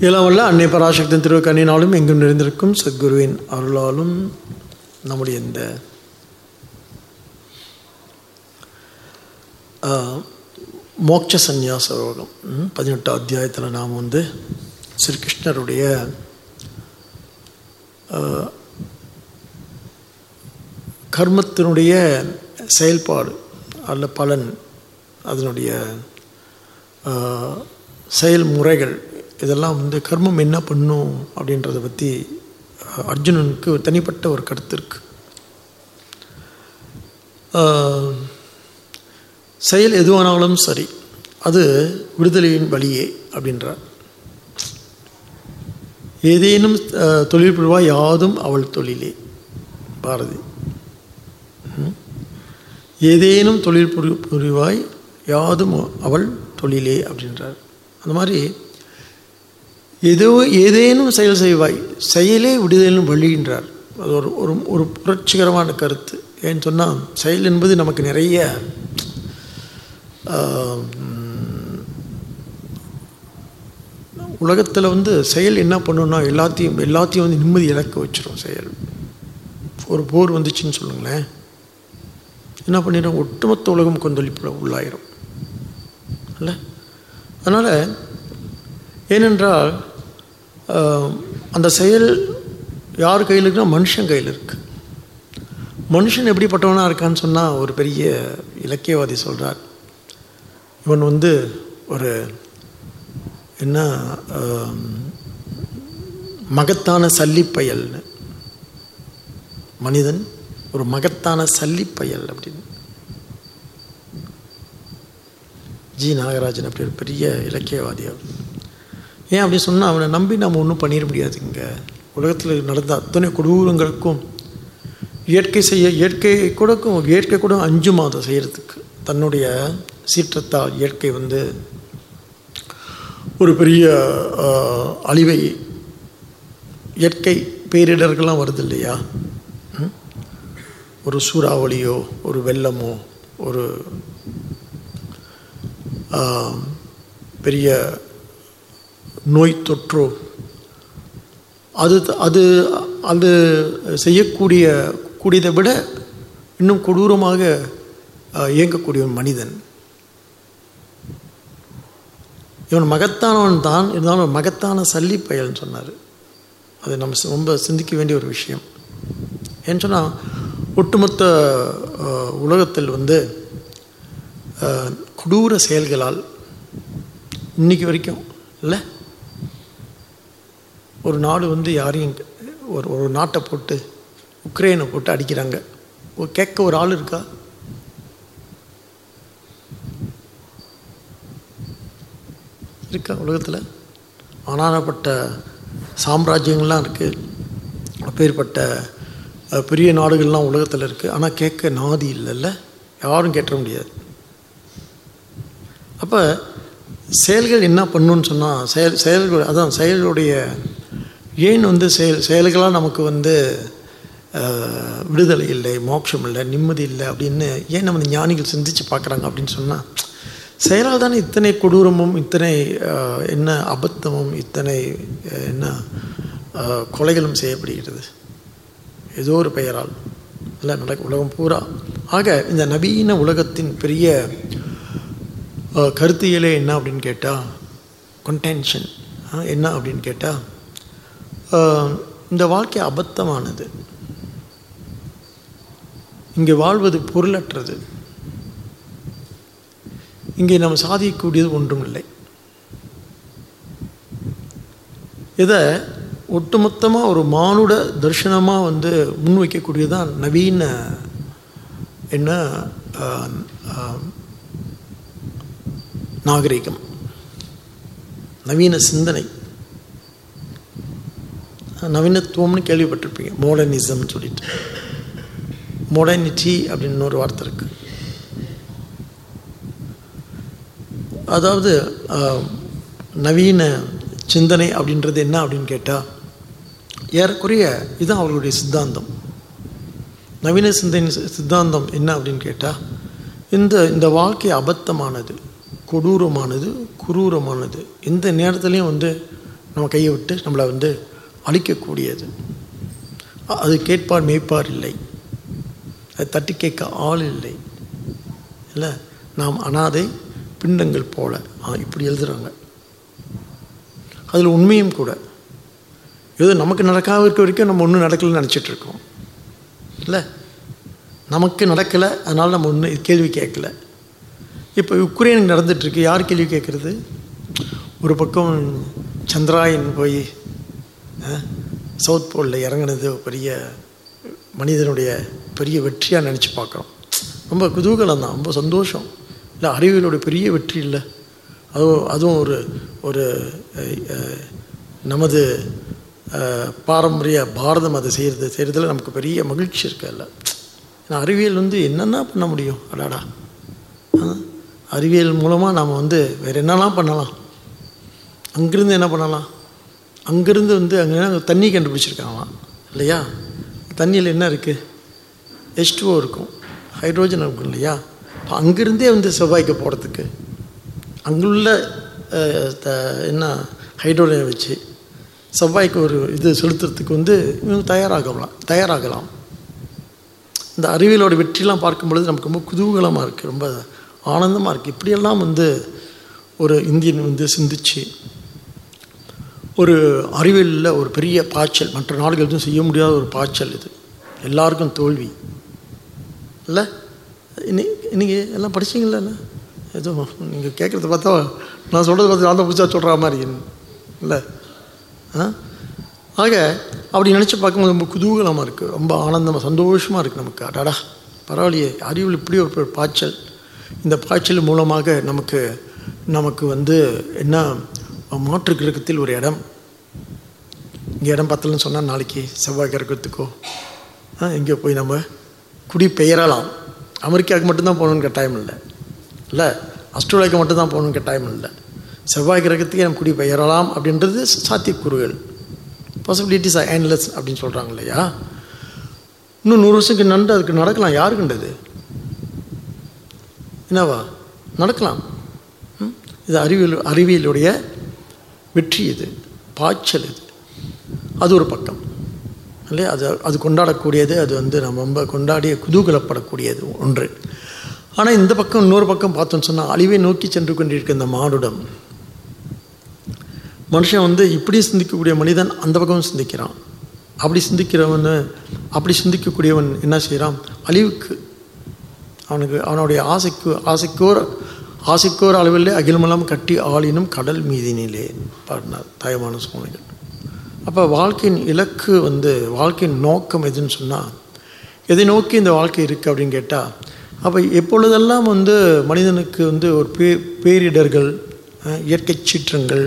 எல்லாம் வல்ல அன்னை பராசக்தின் திருக்கண்ணினாலும் எங்கும் நிறைந்திருக்கும் சத்குருவின் அருளாலும் நம்முடைய இந்த மோட்ச சந்நியாச ரோகம் பதினெட்டாம் அத்தியாயத்தில் நாம் வந்து ஸ்ரீ கிருஷ்ணருடைய கர்மத்தினுடைய செயல்பாடு அல்ல பலன் அதனுடைய செயல்முறைகள் இதெல்லாம் வந்து கர்மம் என்ன பண்ணும் அப்படின்றத பற்றி அர்ஜுனனுக்கு ஒரு தனிப்பட்ட ஒரு கருத்து இருக்கு. செயல் எதுவானாலும் சரி அது விடுதலையின் வழியே அப்படின்றார். ஏதேனும் தொழில் புரிவா யாதும் அவள் தொழிலே பாரதி. ம். ஏதேனும் தொழில் புரி புரிவாய் யாதும் அவள் தொழிலே அப்படின்றார். அந்த மாதிரி ஏதோ ஏதேனும் செயல் செய்வாய். செயலே விடுதலும் வழிகின்றார் அது ஒரு ஒரு ஒரு புரட்சிகரமான கருத்து. ஏன்னு சொன்னால் செயல் என்பது நமக்கு நிறைய உலகத்தில் வந்து செயல் என்ன பண்ணுன்னா எல்லாத்தையும் எல்லாத்தையும் வந்து நிம்மதி இழக்க வச்சிடும் செயல். ஒரு போர் வந்துச்சுன்னு சொல்லுங்களேன். என்ன பண்ணிடும் ஒட்டுமொத்த உலகம் கொந்தளிப்பில் உள்ளாயிரும். இல்லை அதனால் ஏனென்றால் அந்த செயல் யார் கையில் இருக்குன்னா மனுஷன் கையில் இருக்குது மனுஷன் எப்படிப்பட்டவனாக இருக்கான்னு சொன்னால் ஒரு பெரிய இலக்கியவாதி சொல்கிறார் இவன் வந்து ஒரு என்ன மகத்தான சல்லிப்பயல்னு மனிதன் ஒரு மகத்தான சல்லிப்பயல் அப்படின்னு. ஜி நாகராஜன் அப்படி ஒரு பெரிய இலக்கியவாதி அவர். ஏன் அப்படி சொன்னால் அவனை நம்பி நம்ம ஒன்றும் பண்ணிட முடியாது இங்கே. உலகத்தில் நடந்த அத்தனை கொடூரங்களுக்கும் இயற்கை செய்ய இயற்கை கூடக்கும் இயற்கை கூட அஞ்சு மாதம் செய்கிறதுக்கு தன்னுடைய சீற்றத்தால் இயற்கை வந்து ஒரு பெரிய அழிவை இயற்கை பேரிடர்கள்லாம் வருது இல்லையா? ஒரு சூறாவளியோ ஒரு வெள்ளமோ ஒரு பெரிய நோய் தொற்றோ அது அது அது செய்யக்கூடிய கூடியதை விட இன்னும் கொடூரமாக இயங்கக்கூடிய ஒரு மனிதன். இவன் மகத்தானவன் தான் இருந்தாலும் ஒரு மகத்தான சல்லி பயல்னு சொன்னார். அது நம்ம ரொம்ப சிந்திக்க வேண்டிய ஒரு விஷயம். ஏன்னு சொன்னால் ஒட்டுமொத்த உலகத்தில் வந்து கொடூர செயல்களால் இன்னைக்கு வரைக்கும் இல்லை ஒரு நாடு வந்து யாரையும் ஒரு ஒரு நாட்டை போட்டு உக்ரைனை போட்டு அடிக்கிறாங்க. ஒரு கேட்க ஒரு ஆள் இருக்கா? இருக்கா உலகத்தில்? அனானப்பட்ட சாம்ராஜ்யங்கள்லாம் இருக்குது அப்பேற்பட்ட பெரிய நாடுகள்லாம் உலகத்தில் இருக்குது ஆனால் கேட்க நாதி இல்லைல்ல. யாரும் கேட்ட முடியாது. அப்போ செயல்கள் என்ன பண்ணுன்னு சொன்னால் செயல் செயல்கள் அதான் செயல்களுடைய ஏன் வந்து செயல் செயல்களாக நமக்கு வந்து விடுதலை இல்லை மோட்சம் இல்லை நிம்மதி இல்லை அப்படின்னு ஏன் நம்ம ஞானிகள் சிந்திச்சு பார்க்குறாங்க அப்படின்னு சொன்னால் செயலால் தானே இத்தனை கொடூரமும் இத்தனை என்ன அபத்தமும் இத்தனை என்ன கொலைகளும் செய்யப்படுகிறது. ஏதோ ஒரு பெயரால். இல்லை நடக்க உலகம் பூரா. ஆக இந்த நவீன உலகத்தின் பெரிய கருத்தியலே என்ன அப்படின்னு கேட்டால் கொன்டென்ஷன் என்ன அப்படின்னு கேட்டால் இந்த வாழ்க்கை அபத்தமானது. இங்கே வாழ்வது பொருளற்றது. இங்கே நம்ம சாதிக்கக்கூடியது ஒன்றும் இல்லை இதை ஒட்டுமொத்தமாக ஒரு மானுட தர்ஷனமாக வந்து முன்வைக்கக்கூடியதான் நவீன என்ன நாகரிகம். நவீன சிந்தனை. நவீனத்துவம்னு கேள்விப்பட்டிருப்பீங்க. மாடர்னிசம்னு சொல்லிட்டு. மாடர்னிட்டி அப்படின்னு ஒரு வார்த்தை இருக்கு. அதாவது நவீன சிந்தனை அப்படின்றது என்ன அப்படின்னு கேட்டால் ஏறக்குறைய இதுதான் அவர்களுடைய சித்தாந்தம். நவீன சிந்தனை சித்தாந்தம் என்ன அப்படின்னு கேட்டால் இந்த இந்த வாழ்க்கை அபத்தமானது கொடூரமானது குரூரமானது எந்த நேரத்துலையும் வந்து நம்ம கையை விட்டு நம்மளை வந்து அழிக்கக்கூடியது. அது கேட்பார் மேய்ப்பார் இல்லை. அது தட்டி கேட்க ஆள் இல்லை. இல்லை நாம் அனாதை பிண்டங்கள் போல. இப்படி எழுதுகிறாங்க அதில் உண்மையும் கூட. ஏதோ நமக்கு நடக்காம இருக்க வரைக்கும் நம்ம ஒன்றும் நடக்கலைன்னு நினச்சிட்டு இருக்கோம். இல்லை நமக்கு நடக்கலை அதனால் நம்ம ஒன்றும் கேள்வி கேட்கல. இப்போ உக்ரைனுக்கு நடந்துட்டுருக்கு யார் கேள்வி கேட்குறது? ஒரு பக்கம் சந்திராயன் போய் சவுத் போலில் இறங்குனது பெரிய மனிதனுடைய பெரிய வெற்றியாக நினச்சி பார்க்குறோம். ரொம்ப குதூகலம் தான் ரொம்ப சந்தோஷம். இல்லை அறிவியலோட பெரிய வெற்றி இல்லை. அதுவும் அதுவும் ஒரு ஒரு நமது பாரம்பரிய பாரதம் அதை செய்கிறது செய்கிறதுல நமக்கு பெரிய மகிழ்ச்சி இருக்குல்ல ஏன்னா அறிவியல் வந்து என்னென்ன பண்ண முடியும்? அடாடா. அறிவியல் மூலமாக நாம் வந்து வேறு என்னெல்லாம் பண்ணலாம்? அங்கிருந்து என்ன பண்ணலாம்? அங்கேருந்து வந்து அங்கே தண்ணி கண்டுபிடிச்சிருக்காங்களாம். இல்லையா? தண்ணியில் என்ன இருக்குது H2O இருக்கும். ஹைட்ரோஜன் இருக்கும் இல்லையா? இப்போ அங்கேருந்தே வந்து செவ்வாய்க்கு போகிறதுக்கு அங்குள்ள த- என்ன ஹைட்ரோஜனை வச்சு செவ்வாய்க்கு ஒரு இது செலுத்துறதுக்கு வந்து இவங்க தயாராகலாம் தயாராகலாம். இந்த அறிவியலோட வெற்றிலாம் பார்க்கும் பொழுது நமக்கு ரொம்ப குதூகலமாக இருக்குது ரொம்ப ஆனந்தமாக இருக்குது இப்படியெல்லாம் வந்து ஒரு இந்தியன் வந்து சிந்திச்சு ஒரு அறிவியலில் ஒரு பெரிய பாய்ச்சல் மற்ற நாடுகள் எதுவும் செய்ய முடியாத ஒரு பாய்ச்சல் இது. எல்லாருக்கும் தோல்வி. இல்லை? இன்னி இன்னைக்கு எல்லாம் படிச்சிங்களா இல்லை நீங்கள் கேட்குறத பார்த்தா நான் சொல்கிறத பார்த்து நான் தான் புதுசாக சொல்கிற மாதிரி இல்லை? ஆ? ஆக அப்படி நினச்சி பார்க்கும்போது ரொம்ப குதூகலமாக இருக்குது ரொம்ப ஆனந்தமாக சந்தோஷமாக இருக்குது நமக்கு. அடாடா பரவாயில்லையே. அறிவில் இப்படி ஒரு பாய்ச்சல். இந்த பாய்ச்சல் மூலமாக நமக்கு நமக்கு வந்து என்ன மாற்று கிரகத்தில் ஒரு இடம் இங்கே இடம் பத்தலன்னு சொன்னால் நாளைக்கு செவ்வாய் கிரகத்துக்கோ ஆ போய் நம்ம குடி பெயரலாம். அமெரிக்காவுக்கு மட்டும்தான் போகணுன்னு கட்டாயம் இல்லை. இல்லை ஆஸ்திரேலியாவுக்கு மட்டும்தான் போகணுன்னு கட்டாயம் இல்லை. செவ்வாய் கிரகத்துக்கே நம்ம குடி பெயரலாம் அப்படின்றது சாத்தியக்கூறுகள். பாசிபிலிட்டிஸ் ஆர் endless அப்படின்னு சொல்கிறாங்க இல்லையா? இன்னும் நூறு வருஷத்துக்கு நண்டு அதுக்கு நடக்கலாம். யாருக்குண்டது? என்னவா? நடக்கலாம். ம்? இது அறிவியல் அறிவியலுடைய வெற்றி இது பாய்ச்சல் இது. அது ஒரு பக்கம் இல்லையா? அது அது கொண்டாடக்கூடியது அது வந்து நம்ம ரொம்ப கொண்டாடிய குதூகலப்படக்கூடியது ஒன்று. ஆனால் இந்த பக்கம் இன்னொரு பக்கம் பார்த்தோன்னு சொன்னால் அழிவை நோக்கி சென்று கொண்டிருக்க இந்த மானுடம். மனுஷன் வந்து இப்படி சிந்திக்கக்கூடிய மனிதன் அந்த பக்கமும் சிந்திக்கிறான். அப்படி சிந்திக்கிறவன் அப்படி சிந்திக்கக்கூடியவன் என்ன செய்கிறான் அழிவுக்கு அவனுக்கு அவனுடைய ஆசைக்கு ஆசைக்கோர் ஆசைக்கோர் அளவில் அகிலமெல்லாம் கட்டி ஆளினும் கடல் மீதினிலே பாடினார் தாயமான சுவாமிகள் அப்போ வாழ்க்கையின் இலக்கு வந்து வாழ்க்கையின் நோக்கம் எதுன்னு சொன்னால் எதை நோக்கி இந்த வாழ்க்கை இருக்குது அப்படின்னு கேட்டால் அப்போ எப்பொழுதெல்லாம் வந்து மனிதனுக்கு வந்து ஒரு பே பேரிடர்கள் இயற்கை சீற்றங்கள்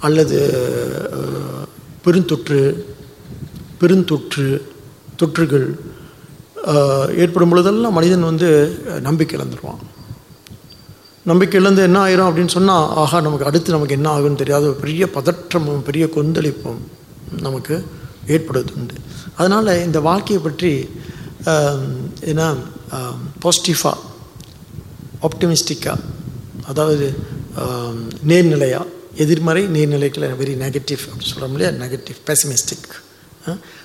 அல்லது பெருந்தொற்று பெருந்தொற்று தொற்றுகள் ஏற்படும் பொழுதெல்லாம் மனிதன் வந்து நம்பிக்கை இழந்துருவான் நம்பிக்கையிலேருந்து என்ன ஆயிரும் அப்படின்னு சொன்னால் ஆஹா நமக்கு அடுத்து நமக்கு என்ன ஆகும்னு தெரியாது. ஒரு பெரிய பதற்றமும் பெரிய கொந்தளிப்பும் நமக்கு ஏற்படுவது உண்டு அதனால் இந்த வாழ்க்கையை பற்றி ஏன்னா என்ன பாசிட்டிவாக ஆப்டிமிஸ்டிக்காக அதாவது நேர்நிலையாக எதிர்மறை நேர்நிலைகளை வெரி நெகட்டிவ் அப்படின்னு சொல்கிறோம் இல்லையா? நெகட்டிவ் பெசிமிஸ்டிக்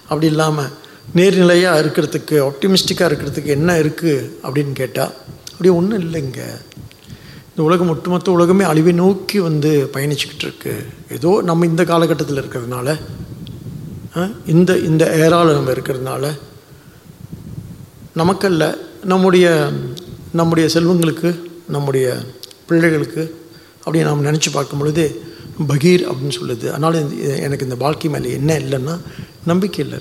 அப்படி இல்லாமல் நேர்நிலையாக இருக்கிறதுக்கு ஆப்டிமிஸ்டிக்காக இருக்கிறதுக்கு என்ன இருக்குது அப்படின்னு கேட்டால் அப்படி ஒன்றும் இல்லைங்க. இந்த உலகம் ஒட்டுமொத்த உலகமே அழிவை நோக்கி வந்து பயணிச்சுக்கிட்டு இருக்கு ஏதோ நம்ம இந்த காலகட்டத்தில் இருக்கிறதுனால ஆ, இந்த இந்த ஏராளம் நம்ம இருக்கிறதுனால நமக்கல்ல நம்முடைய நம்முடைய செல்வங்களுக்கு நம்முடைய பிள்ளைகளுக்கு அப்படி நாம் நினச்சி பார்க்கும் பொழுது பகீர் அப்படின்னு சொல்லுது. அதனால் எனக்கு இந்த வாழ்க்கை மேலே என்ன இல்லைன்னா நம்பிக்கை இல்லை.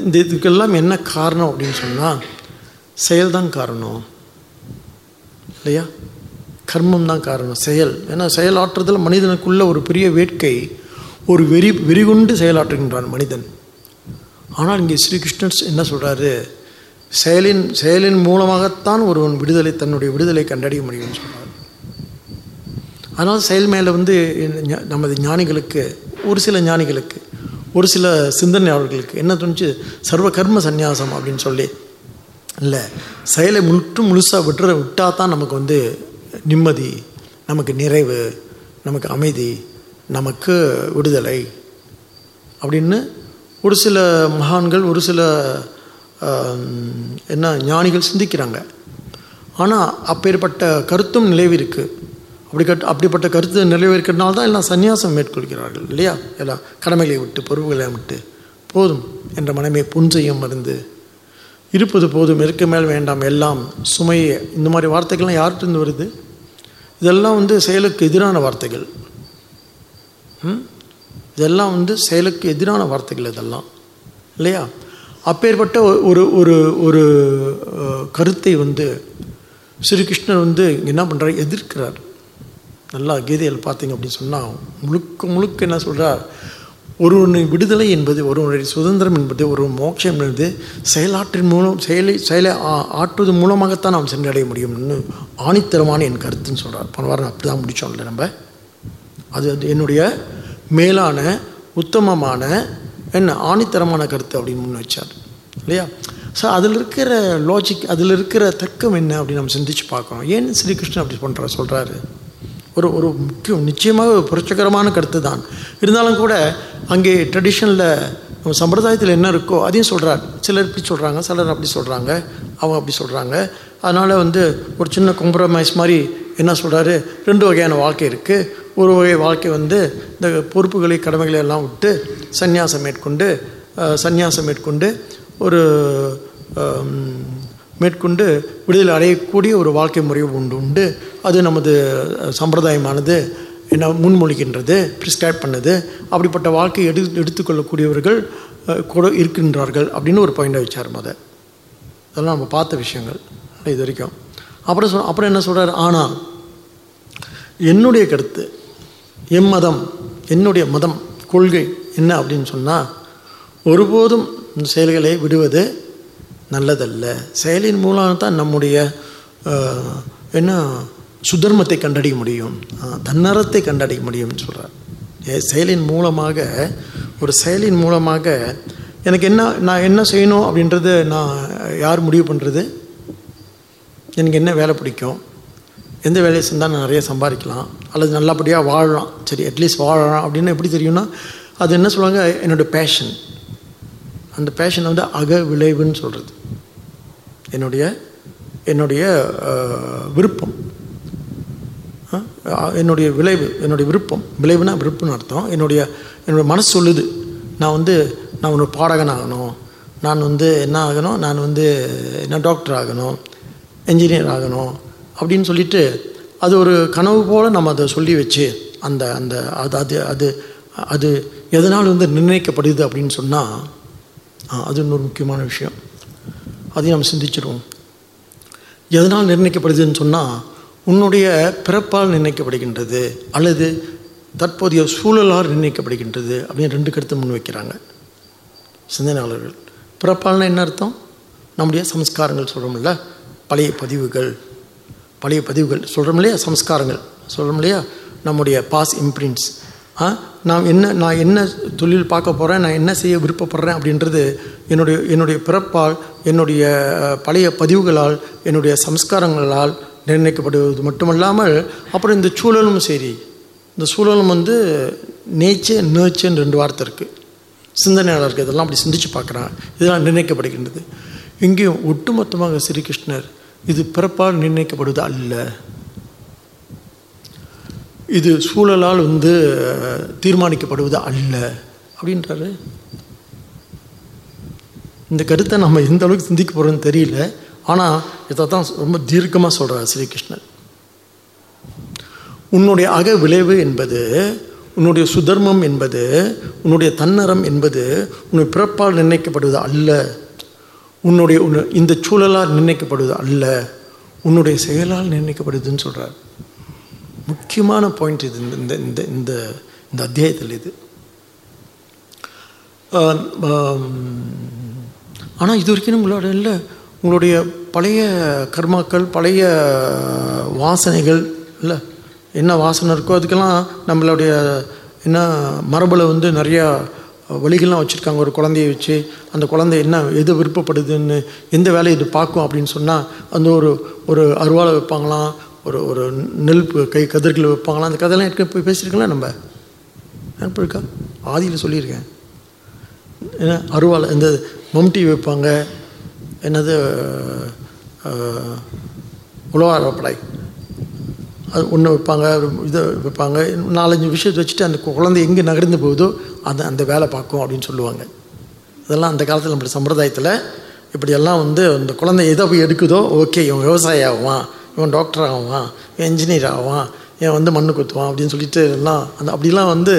இந்த இதுக்கெல்லாம் என்ன காரணம் அப்படின்னு சொன்னால் செயல்தான் காரணம். இல்லையா? கர்மம் தான் காரணம். செயல். ஏன்னா செயலாற்றுதல் மனிதனுக்குள்ள ஒரு பெரிய வேட்கை ஒரு வெறி வெறிகொண்டு செயலாற்றுகின்றான் மனிதன். ஆனால் இங்கே ஸ்ரீகிருஷ்ணன் என்ன சொல்கிறாரு செயலின் செயலின் மூலமாகத்தான் ஒருவன் விடுதலை தன்னுடைய விடுதலை கண்டறிய முடியும்னு சொல்கிறார் அதனால் செயல் மேலே வந்து நமது ஞானிகளுக்கு ஒரு சில ஞானிகளுக்கு ஒரு சில சிந்தனையாளர்களுக்கு என்ன தோணுச்சு? சர்வ கர்ம சந்நியாசம் அப்படின்னு சொல்லி இல்லை செயலை முற்று முழுசாக விட்டுற விட்டால் தான் நமக்கு வந்து நிம்மதி நமக்கு நிறைவு நமக்கு அமைதி நமக்கு விடுதலை அப்படின்னு ஒரு சில மகான்கள் ஒரு சில என்ன ஞானிகள் சிந்திக்கிறாங்க. ஆனால் அப்பேற்பட்ட கருத்தும் நிலைவிருக்கு அப்படி கட் அப்படிப்பட்ட கருத்து நிறைவேற்கிறதுனால தான் எல்லாம் சந்நியாசம் மேற்கொள்கிறார்கள் இல்லையா? எல்லாம் கடமைகளை விட்டு பொறுப்புகளை விட்டு போதும் என்ற மனமே புஞ்சையும் மருந்து இருப்பது போதும் இருக்க மேல் வேண்டாம் எல்லாம் சுமையே. இந்த மாதிரி வார்த்தைகள்லாம் யார்கிட்ட வருது? இதெல்லாம் வந்து செயலுக்கு எதிரான வார்த்தைகள். ம்? இதெல்லாம் வந்து செயலுக்கு எதிரான வார்த்தைகள் இதெல்லாம். இல்லையா? அப்பேற்பட்ட ஒரு ஒரு ஒரு கருத்தை வந்து ஸ்ரீகிருஷ்ணர் வந்து என்ன பண்ணுறார் எதிர்க்கிறார். நல்லா கீதையில் பார்த்தீங்க அப்படின்னு சொன்னால் முழுக்க முழுக்க என்ன சொல்கிறார் ஒருவனுடைய விடுதலை என்பது ஒருவனுடைய சுதந்திரம் என்பது ஒரு மோட்சம் என்பது செயலாற்றின் மூலம் செயலை செயலை ஆ- ஆற்றுவது மூலமாகத்தான் நாம் சென்றடைய முடியும்னு ஆணித்தரமான என் கருத்துன்னு சொல்கிறார் போன வாரம் அப்படி தான் முடித்தோம்ல நம்ம. அது அது என்னுடைய மேலான உத்தமமான என்ன ஆணித்தரமான கருத்து அப்படின்னு முன் வச்சார். இல்லையா? ஸோ அதில் இருக்கிற லாஜிக் அதில் இருக்கிற தர்க்கம் என்ன அப்படின்னு நம்ம சிந்திச்சு பார்க்கணும். ஏன் ஸ்ரீகிருஷ்ணன் அப்படி பண்ணுற சொல்கிறாரு ஒரு ஒரு முக்கியம் நிச்சயமாக ஒரு புரட்சகரமான கருத்து தான் இருந்தாலும் கூட அங்கே ட்ரெடிஷனில் நம்ம சம்பிரதாயத்தில் என்ன இருக்கோ அதையும் சொல்கிறார் சிலர் இப்படி சொல்கிறாங்க சிலர் அப்படி சொல்கிறாங்க அவங்க அப்படி சொல்கிறாங்க அதனால் வந்து ஒரு சின்ன கும்பரமைஸ் மாதிரி என்ன சொல்கிறாரு ரெண்டு வகையான வாழ்க்கை இருக்குது ஒரு வகை வாழ்க்கை வந்து இந்த பொறுப்புகளை கடமைகளை எல்லாம் விட்டு சந்நியாசம் மேற்கொண்டு சந்நியாசம் மேற்கொண்டு ஒரு மேற்கொண்டு விடுதலை அடையக்கூடிய ஒரு வாழ்க்கை முறை உண்டு உண்டு. அது நமது சம்பிரதாயமானது. என்ன முன்மொழிகின்றது ப்ரிஸ்கிரைப் பண்ணுது அப்படிப்பட்ட வாழ்க்கையை எடு எடுத்துக்கொள்ளக்கூடியவர்கள் கூட இருக்கின்றார்கள் அப்படின்னு ஒரு பாயிண்டை வச்சார் மத. அதெல்லாம் நம்ம பார்த்த விஷயங்கள். இது வரைக்கும். அப்புறம் சொல் அப்புறம் என்ன சொல்கிறார் ஆனால் என்னுடைய கருத்து எம் மதம் என்னுடைய மதம் கொள்கை என்ன அப்படின்னு சொன்னால் ஒருபோதும் இந்த செயல்களை விடுவது நல்லதல்ல. செயலின் மூலம் தான் நம்முடைய என்ன சுதர்மத்தை கண்டறிய முடியும் தன்னரத்தை தன்னறத்தை கண்டறிய முடியும்னு சொல்கிறார் செயலின் மூலமாக ஒரு செயலின் மூலமாக எனக்கு என்ன நான் என்ன செய்யணும் அப்படின்றது நான் யார் முடிவு பண்ணுறது எனக்கு என்ன வேலை பிடிக்கும்? எந்த வேலையை செஞ்சால் நான் நிறைய சம்பாதிக்கலாம் அல்லது நல்லபடியாக வாழலாம் சரி அட்லீஸ்ட் வாழலாம் அப்படின்னு எப்படி தெரியும்னா அது என்ன சொல்லுவாங்க? என்னோடய பேஷன் அந்த பேஷன் வந்து அக விளைவுன்னு சொல்கிறது என்னுடைய என்னுடைய விருப்பம். என்னுடைய விளைவு என்னுடைய விருப்பம். விளைவுனா விருப்பம்னு அர்த்தம். என்னுடைய என்னுடைய மனசு சொல்லுது. நான் வந்து நான் ஒரு பாடகன் ஆகணும் நான் வந்து என்ன ஆகணும்? நான் வந்து என்ன டாக்டர் ஆகணும்? என்ஜினியர் ஆகணும். அப்படின்னு சொல்லிட்டு அது ஒரு கனவு போல் நம்ம அதை சொல்லி வச்சு அந்த அந்த அது அது அது அது எதனால் வந்து நிர்ணயிக்கப்படுது அப்படின்னு சொன்னால் அது இன்னொரு முக்கியமான விஷயம். அதையும் நம்ம சிந்திச்சிருவோம். எதனால் நிர்ணயிக்கப்படுதுன்னு சொன்னால் உன்னுடைய பிறப்பால் நிர்ணயிக்கப்படுகின்றது அல்லது தற்போதைய சூழலால் நிர்ணயிக்கப்படுகின்றது அப்படின்னு ரெண்டு கருத்தை முன் வைக்கிறாங்க. சிந்தனையாளர்கள். பிறப்பால்னா என்ன அர்த்தம்? நம்முடைய சம்ஸ்காரங்கள் சொல்கிறோம்ல பழைய பதிவுகள். பழைய பதிவுகள் சொல்கிறோம் இல்லையா? சம்ஸ்காரங்கள் சொல்கிறோம் இல்லையா? நம்முடைய பாஸ் இம்ப்ரிண்ட்ஸ் நான் என்ன நான் என்ன தொழில் பார்க்க போகிறேன் நான் என்ன செய்ய விருப்பப்படுறேன் அப்படின்றது என்னுடைய என்னுடைய பிறப்பால் என்னுடைய பழைய பதிவுகளால் என்னுடைய சம்ஸ்காரங்களால் நிர்ணயிக்கப்படுவது மட்டுமல்லாமல் அப்புறம் இந்த சூழலும் சரி. இந்த சூழலும் வந்து நேச்சே நேச்சேன்னு ரெண்டு வார்த்தை இருக்குது சிந்தனையாளருக்கு இதெல்லாம் அப்படி சிந்திச்சு பார்க்குறான். இதெல்லாம் நிர்ணயிக்கப்படுகின்றது. இங்கேயும் ஒட்டுமொத்தமாக ஸ்ரீகிருஷ்ணர் இது பிறப்பால் நிர்ணயிக்கப்படுவது அல்ல. இது சூழலால் வந்து தீர்மானிக்கப்படுவது அல்ல. அப்படின்றாரு. இந்த கருத்தை நம்ம எந்த அளவுக்கு சிந்திக்க போகிறோன்னு தெரியல. ஆனால் இதை தான் ரொம்ப தீர்க்கமாக சொல்கிறார் ஸ்ரீகிருஷ்ணன் உன்னுடைய அக விளைவு என்பது உன்னுடைய சுதர்மம் என்பது உன்னுடைய தன்னரம் என்பது உன்னுடைய பிறப்பால் நிர்ணயிக்கப்படுவது அல்ல. உன்னுடைய இந்த சூழலால் நிர்ணயிக்கப்படுவது அல்ல. உன்னுடைய செயலால் நிர்ணயிக்கப்படுதுன்னு சொல்கிறார் முக்கியமான பாயிண்ட் இது இந்த இந்த இந்த இந்த இந்த அத்தியாயத்தில் இது. ஆனால் இது வரைக்கும் உங்களோட இல்லை. உங்களுடைய பழைய கர்மாக்கள் பழைய வாசனைகள் இல்லை என்ன வாசனை இருக்கோ அதுக்கெல்லாம் நம்மளுடைய என்ன மரபில் வந்து நிறையா வழிகள்லாம் வச்சுருக்காங்க. ஒரு குழந்தைய வச்சு அந்த குழந்தை என்ன எது விருப்பப்படுதுன்னு எந்த வேலையை இது பார்க்கும் அப்படின்னு சொன்னால் அந்த ஒரு ஒரு அருவாளை வைப்பாங்களாம் ஒரு ஒரு நெல் கை கதிர்கள் வைப்பாங்களாம். அந்த கதையெல்லாம் இருக்க போய் பேசியிருக்கலாம் நம்ம? நினப்பு இருக்கா? ஆதியில் சொல்லியிருக்கேன். ஏன்னா அருவாளை இந்த மம்டி வைப்பாங்க என்னது அஹ், உழவார படை அது ஒன்று வைப்பாங்க இதை வைப்பாங்க. நாலஞ்சு விஷயத்தை வச்சுட்டு அந்த குழந்தை எங்கே நகர்ந்து போகுதோ அதை அந்த வேலை பார்க்கும் அப்படின்னு சொல்லுவாங்க. இதெல்லாம் அந்த காலத்தில் நம்மளுடைய சம்பிரதாயத்தில் இப்படியெல்லாம் வந்து அந்த குழந்தை எதை போய் எடுக்குதோ ஓகே இவன் விவசாயி ஆவான் இவன் டாக்டர் ஆவான் இவன் இன்ஜினியர் ஆவான் இவன் வந்து மண்ணு குத்துவான் அப்படின்னு சொல்லிட்டு எல்லாம் அந்த அப்படிலாம் வந்து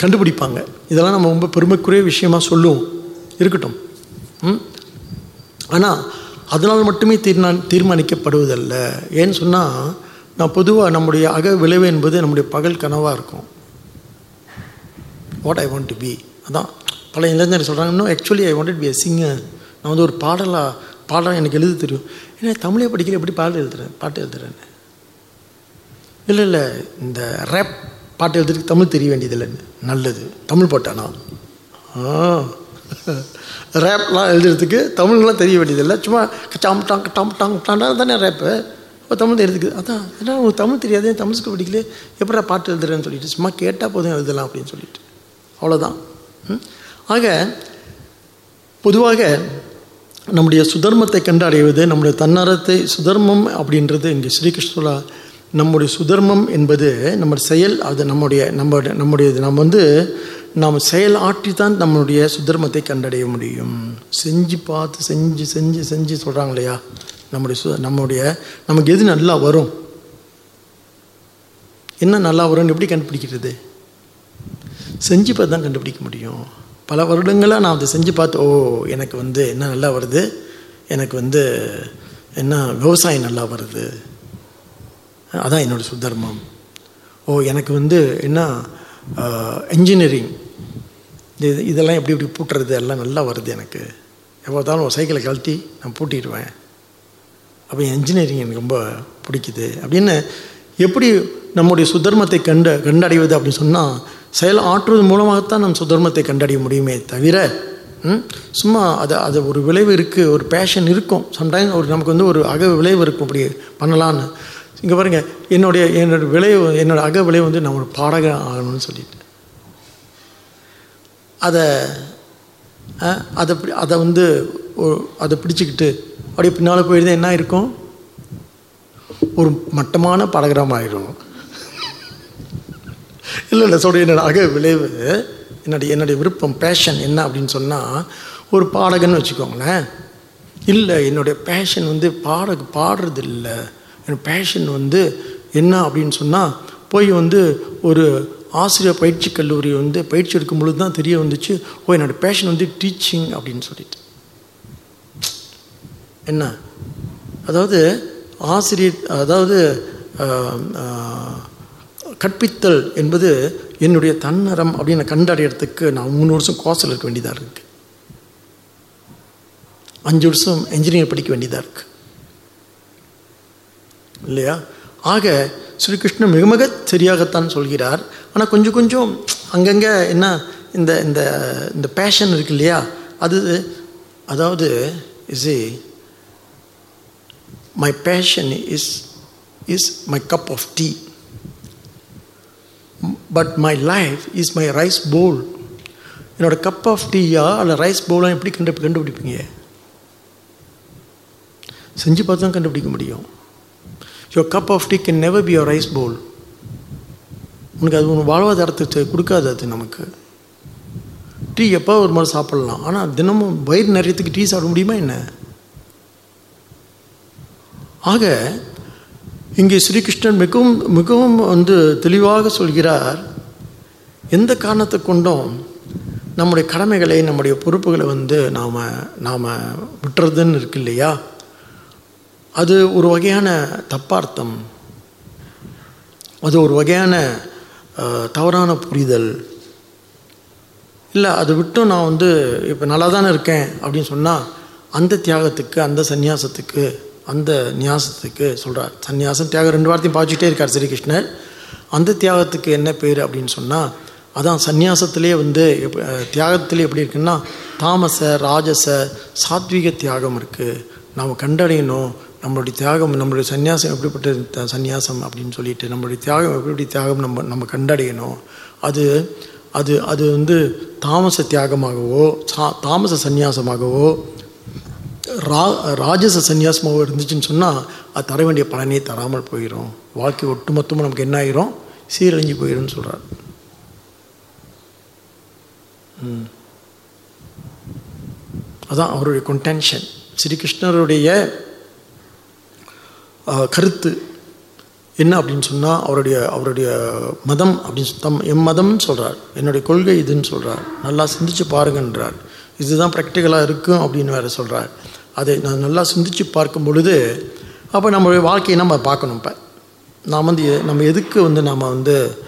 கண்டுபிடிப்பாங்க. இதெல்லாம் நம்ம ரொம்ப பெருமைக்குரிய விஷயமா சொல்லுவோம் இருக்கட்டும். ஆனால் அதனால் மட்டுமே தீர்மா தீர்மானிக்கப்படுவதல்ல. ஏன்னு சொன்னால் நான் பொதுவாக நம்முடைய அக விளைவு என்பது நம்முடைய பகல் கனவாக இருக்கும். What I want to be அதான். பல இளைஞர் சொல்கிறாங்க இன்னும் actually I wanted be a singer நான் வந்து ஒரு பாடலாக பாடலாம் எனக்கு எழுத தெரியும் ஏன்னா தமிழே படிக்கிற எப்படி பாடல் எழுதுறேன் பாட்டு எழுதுறேன்னு? இல்லை இல்லை இந்த ரேப் பாட்டு எழுதுறதுக்கு தமிழ் தெரிய வேண்டியதில்லைன்னு. நல்லது. தமிழ் போட்டானா ஆ. ரேப்லாம் எழுதுறதுக்கு தமிழ்லாம் தெரிய வேண்டியதில்லை. சும்மா டாம் டாங் டாம் டாங் டாண்டா தானே ரேப்பு இப்போ தமிழ் எழுதுக்கு. அதான் ஏன்னா உங்களுக்கு தமிழ் தெரியாதே தமிழ் ஸ்கூல் படிக்கல எப்படா பாட்டு எழுதுறேன்னு சொல்லிட்டு சும்மா கேட்டால் போதும் எழுதலாம் அப்படின்னு சொல்லிட்டு. அவ்வளோதான் ஆக பொதுவாக நம்முடைய சுதர்மத்தை கண்டடைவது நம்முடைய தன்னாரத்தை சுதர்மம் அப்படின்றது இங்கே ஸ்ரீகிருஷ்ணலா நம்முடைய சுதர்மம் என்பது நம்ம செயல் அது நம்முடைய நம்ம நம்முடைய நம்ம வந்து நாம் செயல் ஆற்றி தான் நம்மளுடைய சுதர்மத்தை கண்டடைய முடியும். செஞ்சு பார்த்து செஞ்சு செஞ்சு செஞ்சு சொல்கிறாங்க இல்லையா நம்முடைய சு நம்முடைய நமக்கு எது நல்லா வரும்? என்ன நல்லா வரும்னு எப்படி கண்டுபிடிக்கிறது? செஞ்சு பார்த்து தான் கண்டுபிடிக்க முடியும். பல வருடங்களாக நான் அதை செஞ்சு பார்த்து ஓ எனக்கு வந்து என்ன நல்லா வருது? எனக்கு வந்து என்ன விவசாயம் நல்லா வருது? அதான் என்னோட சுதர்மம். ஓ எனக்கு வந்து என்ன இன்ஜினியரிங் இது இதெல்லாம் எப்படி எப்படி பூட்டுறது? எல்லாம் நல்லா வருது எனக்கு. எப்போ பார்த்தாலும் ஒரு சைக்கிளை கழட்டி நான் பூட்டிடுவேன். அப்போ இன்ஜினியரிங் எனக்கு ரொம்ப பிடிக்குது. அப்படின்னு எப்படி நம்முடைய சுதர்மத்தை கண்டு கண்டடைவது அப்படின்னு சொன்னால் செயல் ஆற்றுவது மூலமாகத்தான் நம் சுதர்மத்தை கண்டடைய முடியுமே தவிர ம், சும்மா அது அது ஒரு விளைவு இருக்குது ஒரு பேஷன் இருக்கும். சம்டைம் ஒரு நமக்கு வந்து ஒரு அக விளைவு இருக்கும் அப்படி பண்ணலான்னு. இங்கே பாருங்க என்னுடைய என்னோடய விளைவு என்னோடய அக விளைவு வந்து நான் ஒரு பாடகன் ஆகணும்னு சொல்லிட்டு. அதை அதை அதை வந்து அதை பிடிச்சிக்கிட்டு அப்படியே பின்னால் போயிருந்தால் என்ன இருக்கும் ஒரு மட்டமான பாடகராக ஆயிடும் இல்லை இல்லை சொல்ற என்னோட அக விளைவு என்னுடைய என்னுடைய விருப்பம் பேஷன் என்ன அப்படின்னு சொன்னால் ஒரு பாடகன்னு வச்சுக்கோங்களேன். இல்லை என்னுடைய பேஷன் வந்து பாட பாடுறது இல்லை என் பேஷன் வந்து என்ன அப்படின்னு சொன்னால் போய் வந்து ஒரு ஆசிரியர் பயிற்சி கல்லூரி வந்து பயிற்சி எடுக்கும் பொழுது தான் தெரிய வந்துச்சு ஓ என்னோடய பேஷன் வந்து டீச்சிங் அப்படின்னு சொல்லிட்டு. என்ன? அதாவது ஆசிரியர் அதாவது கற்பித்தல் என்பது என்னுடைய தன்னரம் அப்படின்னு கண்டடையிறதுக்கு நான் மூணு வருஷம் கோர்ஸில் இருக்க வேண்டியதாக இருக்கு. அஞ்சு வருஷம் என்ஜினியர் படிக்க வேண்டியதாக இருக்கு. இல்லையா? ஆக ஸ்ரீகிருஷ்ணன் மிக மிக சரியாகத்தான் சொல்கிறார். ஆனால் கொஞ்சம் கொஞ்சம் அங்கங்கே என்ன இந்த இந்த இந்த பேஷன் இருக்கு இல்லையா? அது அதாவது is my passion is is my cup of tea but my life is my rice bowl என்னோட கப் ஆஃப் டீயா அல்ல ரைஸ் பவுலாக எப்படி கண்டு கண்டுபிடிப்பீங்க? செஞ்சு பார்த்து தான் கண்டுபிடிக்க முடியும். Your cup of tea can never be your rice bowl உனக்கு அது ஒன்று வாழ்வாதாரத்தை கொடுக்காது அது நமக்கு. டீ எப்போ ஒரு மாதிரி சாப்பிட்லாம்? ஆனால் தினமும் வயிறு நிறையத்துக்கு டீ சாப்பிட முடியுமா என்ன? ஆக இங்கே ஸ்ரீகிருஷ்ணன் மிகவும் மிகவும் வந்து தெளிவாக சொல்கிறார் எந்த காரணத்தை கொண்டும் நம்முடைய கடமைகளை நம்முடைய பொறுப்புகளை வந்து நாம் நாம் விட்டுறதுன்னு இருக்கு இல்லையா? அது ஒரு வகையான தப்பார்த்தம். அது ஒரு வகையான தவறான புரிதல். இல்லை அதை விட்டும் நான் வந்து இப்போ நல்லா தானே இருக்கேன் அப்படின்னு சொன்னால் அந்த தியாகத்துக்கு அந்த சந்நியாசத்துக்கு அந்த நியாசத்துக்கு சொல்கிறார் சந்நியாசம் தியாகம் ரெண்டு வார்த்தையும் பாய்ச்சிக்கிட்டே இருக்கார் ஸ்ரீகிருஷ்ணர். அந்த தியாகத்துக்கு என்ன பேர் அப்படின்னு சொன்னால் அதான் சந்நியாசத்திலே வந்து எப்ப- தியாகத்திலே எப்படி இருக்குன்னா தாமச ராஜச சாத்விக தியாகம் இருக்குது நாம் கண்டடையணும் நம்மளுடைய தியாகம் நம்மளுடைய சந்நியாசம் எப்படிப்பட்ட சன்னியாசம் சந்நியாசம் அப்படின்னு சொல்லிட்டு நம்மளுடைய தியாகம் எப்படி தியாகம் நம்ம நம்ம கண்டடையணும்? அது அது அது வந்து தாமச தியாகமாகவோ சா தாமச சந்நியாசமாகவோ ரா ராஜச சந்நியாசமாகவோ இருந்துச்சுன்னு சொன்னால் அது தர வேண்டிய பலனே தராமல் போயிடும் வாழ்க்கை ஒட்டுமொத்தமாக நமக்கு என்ன ஆயிரும்? சீரழிஞ்சு போயிடும்னு சொல்கிறார் அதான் அவருடைய கொன்டென்ஷன் ஸ்ரீகிருஷ்ணருடைய கருத்து என்ன அப்படின்னு சொன்னால் அவருடைய அவருடைய மதம் அப்படின்னு தம் எம் மதம்னு சொல்கிறார் என்னுடைய கொள்கை இதுன்னு சொல்கிறார் நல்லா சிந்திச்சு பாருங்கன்றார். இதுதான் ப்ராக்டிக்கலாக இருக்கும் அப்படின்னு வேறு சொல்கிறார் அதை நான் நல்லா சிந்திச்சு பார்க்கும் பொழுது அப்போ நம்மளுடைய வாழ்க்கையை நம்ம பார்க்கணும் இப்போ. நாம் வந்து எ- நம்ம எதுக்கு வந்து நாம் வந்து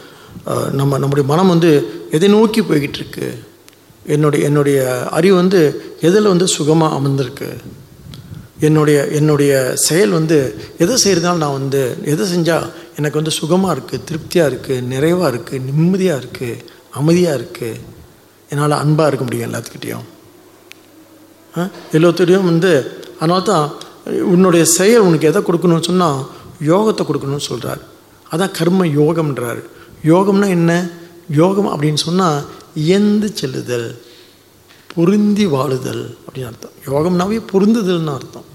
நம்ம நம்முடைய மனம் வந்து எதை நோக்கி போய்கிட்டு இருக்கு? என்னுடைய என்னுடைய அறிவு வந்து எதில் வந்து சுகமாக அமர்ந்திருக்கு? என்னுடைய என்னுடைய செயல் வந்து எதை செய்கிறதுனால நான் வந்து எதை செஞ்சால் எனக்கு வந்து சுகமாக இருக்குது திருப்தியாக இருக்குது நிறைவாக இருக்குது நிம்மதியாக இருக்குது அமைதியாக இருக்குது என்னால் அன்பாக இருக்க முடியும் எல்லாத்துக்கிட்டேயும். ஆ? எல்லாத்துடையும் வந்து அதனால தான் உன்னுடைய செயல் உனக்கு எதை கொடுக்கணும்னு சொன்னால் யோகத்தை கொடுக்கணும்னு சொல்கிறார் அதான் கர்ம யோகம்ன்றார். யோகம்னா என்ன? யோகம் அப்படின்னு சொன்னால் இயந்து செல்லுதல் பொருந்தி வாழுதல் அப்படின்னு அர்த்தம். யோகம்னாவே பொருந்துதல்னு அர்த்தம்.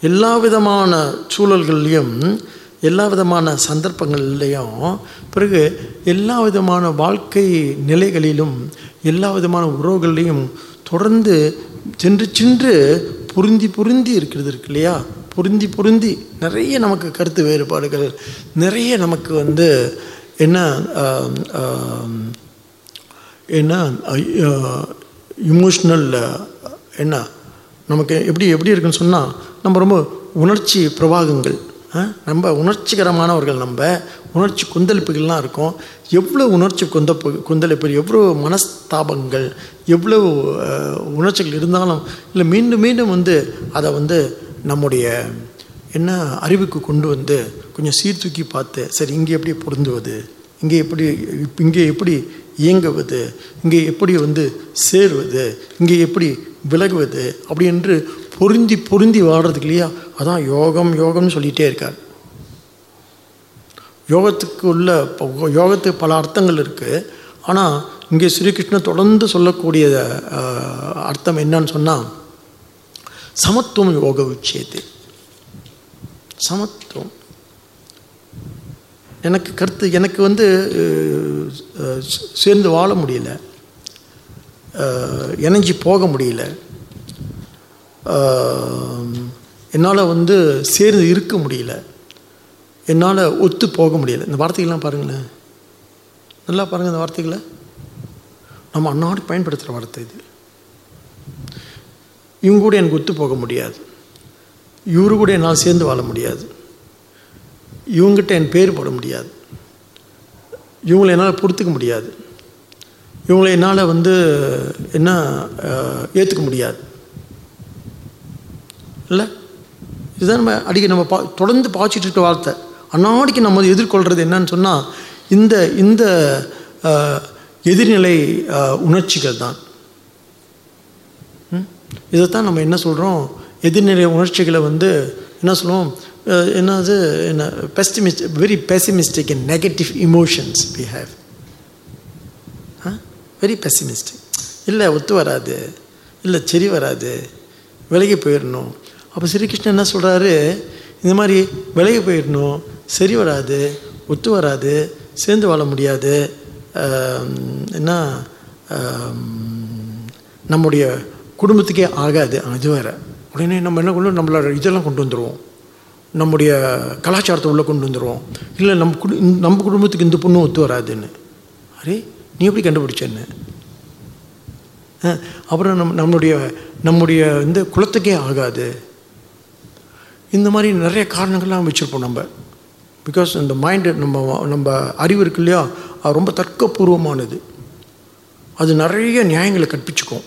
எல்லா விதமான சூழல்கள்லேயும் எல்லா விதமான சந்தர்ப்பங்கள்லேயும் பிறகு எல்லா விதமான வாழ்க்கை நிலைகளிலும் எல்லா விதமான உறவுகள்லையும் தொடர்ந்து சென்று சென்று பொருந்தி பொருந்தி இருக்கிறது இருக்கு இல்லையா? பொருந்தி பொருந்தி நிறைய நமக்கு கருத்து வேறுபாடுகள் நிறைய நமக்கு வந்து என்ன என்ன இமோஷ்னல் என்ன நமக்கு எப்படி எப்படி இருக்குன்னு சொன்னால் நம்ம ரொம்ப உணர்ச்சி பிரவாகங்கள் நம்ம ரொம்ப உணர்ச்சிகரமானவர்கள் நம்ம உணர்ச்சி கொந்தளிப்புகள்லாம் இருக்கும். எவ்வளோ உணர்ச்சி கொந்தப்பு கொந்தளிப்பு எவ்வளோ மனஸ்தாபங்கள் எவ்வளோ உணர்ச்சிகள் இருந்தாலும் இல்லை மீண்டும் மீண்டும் வந்து அதை வந்து நம்முடைய என்ன அறிவுக்கு கொண்டு வந்து கொஞ்சம் சீர்தூக்கி பார்த்து சரி இங்கே எப்படி பொருந்துவது? இங்கே எப்படி இப்- இங்கே எப்படி இயங்குவது இங்கே எப்படி வந்து சேருவது இங்கே எப்படி விலகுவது அப்படி என்று பொருந்தி பொருந்தி வாடுறதுக்கு இல்லையா? அதான் யோகம் யோகம்னு சொல்லிகிட்டே இருக்கார். யோகத்துக்கு உள்ள யோகத்துக்கு பல அர்த்தங்கள் இருக்குது ஆனால் இங்கே ஸ்ரீகிருஷ்ணர் தொடர்ந்து சொல்லக்கூடிய அர்த்தம் என்னன்னு சொன்னால் சமத்துவம் யோக உச்சேது சமத்துவம். எனக்கு கருத்து எனக்கு வந்து சேர்ந்து வாழ முடியல. இணைஞ்சி போக முடியல. என்னால் வந்து சேர்ந்து இருக்க முடியல. என்னால் ஒத்து போக முடியல. இந்த வார்த்தைகள்லாம் பாருங்களேன். நல்லா பாருங்கள் இந்த வார்த்தைகளை. நம்ம அன்னாடி பயன்படுத்துகிற வார்த்தை இது. இவங்க கூட எனக்கு ஒத்து போக முடியாது. இவரு கூட என்னால் சேர்ந்து வாழ முடியாது. இவங்ககிட்ட என் பேர் போட முடியாது. இவங்களை என்னால் பொறுத்துக்க முடியாது. இவங்களை என்னால் வந்து என்ன ஏற்றுக்க முடியாது. இல்லை? இதுதான் நம்ம அடிக்க நம்ம பா தொடர்ந்து பாய்ச்சிட்டு இருக்க வார்த்தை. அன்னாடிக்கு நம்ம எதிர்கொள்கிறது என்னன்னு சொன்னால் இந்த இந்த எதிர்நிலை உணர்ச்சிகள் தான். ம்? இதைத்தான் நம்ம என்ன சொல்கிறோம் எதிர்நிலை உணர்ச்சிகளை வந்து என்ன சொல்லுவோம்? Uh, என்னது என்ன pessimist very pessimistic in negative emotions we have very pessimistic இல்லை ஒத்து வராது. இல்லை சரி வராது. விலகி போயிடணும் அப்போ ஸ்ரீகிருஷ்ணன் என்ன சொல்கிறாரு இந்த மாதிரி விலகி போயிடணும் சரி வராது. ஒத்து வராது. சேர்ந்து வாழ முடியாது. என்ன நம்முடைய குடும்பத்துக்கே ஆகாது. அது இது உடனே நம்ம என்ன கொண்டு நம்மளோட இதெல்லாம் கொண்டு வந்துடுவோம் நம்முடைய கலாச்சாரத்தை உள்ளே கொண்டு வந்துடுவோம் இல்லை நம்ம குடு நம்ம குடும்பத்துக்கு இந்த பொண்ணும் ஒத்து வராதுன்னு. அரே நீ எப்படி கண்டுபிடிச்சேன்னு அப்புறம் நம் நம்முடைய நம்முடைய இந்த குலத்துக்கே ஆகாது. இந்த மாதிரி நிறைய காரணங்கள்லாம் வச்சுருப்போம் நம்ம. பிகாஸ் இந்த மைண்டு நம்ம நம்ம அறிவு இருக்கு இல்லையா? அது ரொம்ப தர்க்கபூர்வமானது. அது நிறைய நியாயங்களை கற்பிச்சுக்கும்.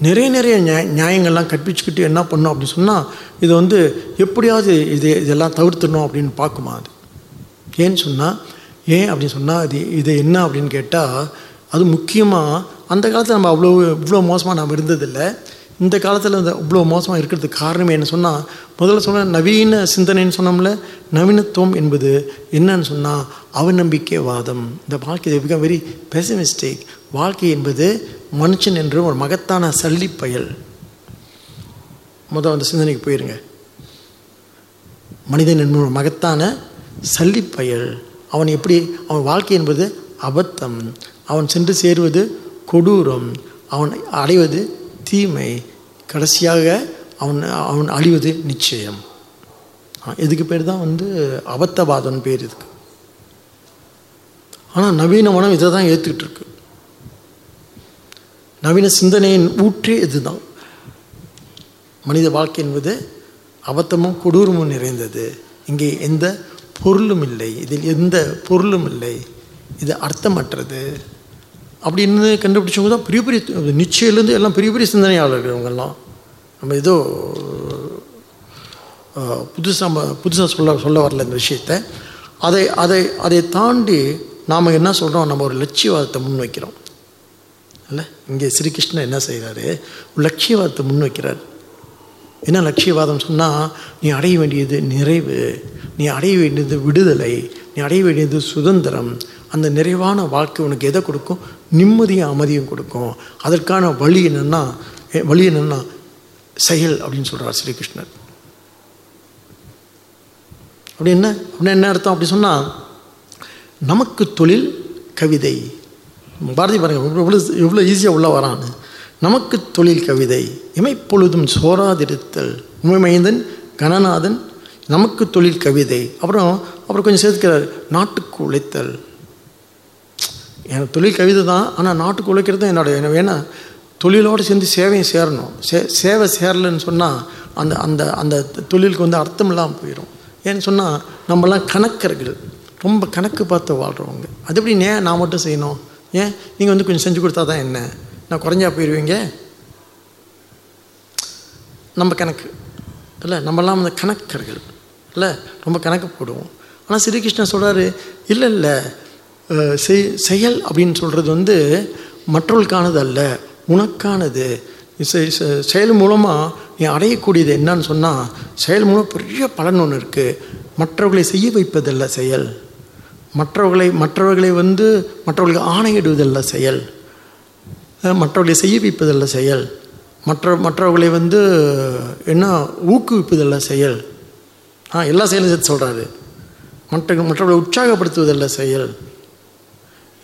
நிறைய நிறைய நியாய நியாயங்கள்லாம் கற்பிச்சுக்கிட்டு என்ன பண்ணும் அப்படின்னு சொன்னால் இது வந்து எப்படியாவது இது இதெல்லாம் தவிர்த்துடணும் அப்படின்னு பார்க்குமா அது? ஏன்னு சொன்னால் ஏன் அப்படின்னு சொன்னால் இது இது என்ன அப்படின்னு கேட்டால் அது முக்கியமாக அந்த காலத்தில் நம்ம அவ்வளோ இவ்வளோ மோசமாக நாம் இருந்ததில்லை. இந்த காலத்தில் இந்த இவ்வளோ மோசமாக இருக்கிறதுக்கு காரணமே என்ன சொன்னால் முதல்ல சொன்ன நவீன சிந்தனைன்னு சொன்னோம்ல நவீனத்துவம் என்பது என்னன்னு சொன்னால் அவநம்பிக்கைவாதம். இந்த வாழ்க்கை பிகம் வெரி பெசிமிஸ்டேக் வாழ்க்கை என்பது மனுஷன் என்று ஒரு மகத்தான சல்லிப்பயல் முதல் அந்த சிந்தனைக்கு போயிருங்க. மனிதன் என்பது ஒரு மகத்தான சல்லிப்பயல் அவன் எப்படி அவன் வாழ்க்கை என்பது அபத்தம். அவன் சென்று சேருவது கொடூரம். அவன் அடைவது தீமை. கடைசியாக அவன் அவன் அழிவது நிச்சயம். இதுக்கு பேர் தான் வந்து அபத்தவாதம் பேர் இதுக்கு. ஆனால் நவீன மனம் இதை தான் ஏற்றுக்கிட்டு இருக்கு. நவீன சிந்தனையின் ஊற்றே இதுதான். மனித வாழ்க்கை என்பது அபத்தமும் கொடூரமும் நிறைந்தது. இங்கே எந்த பொருளும் இல்லை. இதில் எந்த பொருளும் இல்லை. இது அர்த்தமற்றது. அப்படின்னு கண்டுபிடிச்சவங்க தான் பெரிய பெரிய நிச்சயிலேருந்து எல்லாம் பெரிய பெரிய சிந்தனையாளர்கள் இவங்கெல்லாம். நம்ம ஏதோ புதுசாக புதுசாக சொல்ல சொல்ல வரல இந்த விஷயத்தை. அதை அதை அதை தாண்டி நாம் என்ன சொல்கிறோம் நம்ம ஒரு லட்சியவாதத்தை முன்வைக்கிறோம். இல்லை? இங்கே ஸ்ரீகிருஷ்ணன் என்ன செய்கிறாரு? லட்சியவாதத்தை முன் முன்வைக்கிறார். என்ன லட்சியவாதம் சொன்னால் நீ அடைய வேண்டியது நிறைவு நீ அடைய வேண்டியது விடுதலை நீ அடைய வேண்டியது சுதந்திரம். அந்த நிறைவான வாழ்க்கை உனக்கு எதை கொடுக்கும்? நிம்மதியும் அமைதியும் கொடுக்கும். அதற்கான வழி என்னென்னா வழி என்னென்னா செயல் அப்படின்னு சொல்கிறார் ஸ்ரீகிருஷ்ணர். அப்படி என்ன? அப்படின்னா என்ன அர்த்தம்? அப்படி சொன்னால் நமக்கு தொழில் கவிதை. பாரதி பாருங்க எவ்வளோ எவ்வளோ ஈஸியாக உள்ள வரான்னு நமக்கு தொழில் கவிதை இமைப்பொழுதும் சோராதிருத்தல் உமைமைந்தன் கணநாதன் நமக்கு தொழில் கவிதை. அப்புறம் அப்புறம் கொஞ்சம் சேர்த்துக்கிறார் நாட்டுக்கு உழைத்தல். எனக்கு தொழில் கவிதை தான் ஆனால் நாட்டுக்கு உழைக்கிறது தான் என்னோட என்ன வேணா தொழிலோடு சேர்ந்து சேவையும் சேரணும். சே சேவை சேரலைன்னு சொன்னால் அந்த அந்த அந்த தொழிலுக்கு வந்து அர்த்தம் இல்லாமல் போயிடும் ஏன்னு சொன்னால் நம்மலாம் கணக்கர்கள் ரொம்ப கணக்கு பார்த்து வாழ்கிறவங்க அது எப்படி ஏன் நான் மட்டும் செய்யணும்? ஏன்? நீங்கள் வந்து கொஞ்சம் செஞ்சு கொடுத்தா தான் என்ன? நான் குறைஞ்சா போயிடுவீங்க நம்ம கணக்கு. இல்லை நம்மலாம் அந்த கணக்கர்கள். இல்லை ரொம்ப கணக்கு போடுவோம். ஆனால் ஸ்ரீகிருஷ்ணன் சொல்கிறாரு இல்லை இல்லை. செய் செயல் அப்படின்னு சொல்கிறது வந்து மற்றவர்களுக்கானது அல்ல உனக்கானது. செயல் மூலமாக நீ அடையக்கூடியது என்னன்னு சொன்னால் செயல் மூலம் பெரிய பலன் ஒன்று இருக்குது மற்றவர்களை செய்ய வைப்பதல்ல செயல். மற்றவர்களை மற்றவர்களை வந்து மற்றவர்களுக்கு ஆணையிடுவதல்ல செயல். மற்றவர்களை செய்விப்பதல்ல செயல். மற்ற மற்றவர்களை வந்து என்ன ஊக்குவிப்பதல்ல செயல். ஆ எல்லா செயலும் சேர்த்து சொல்கிறாரு மற்ற மற்றவர்களை உற்சாகப்படுத்துவதல்ல செயல்.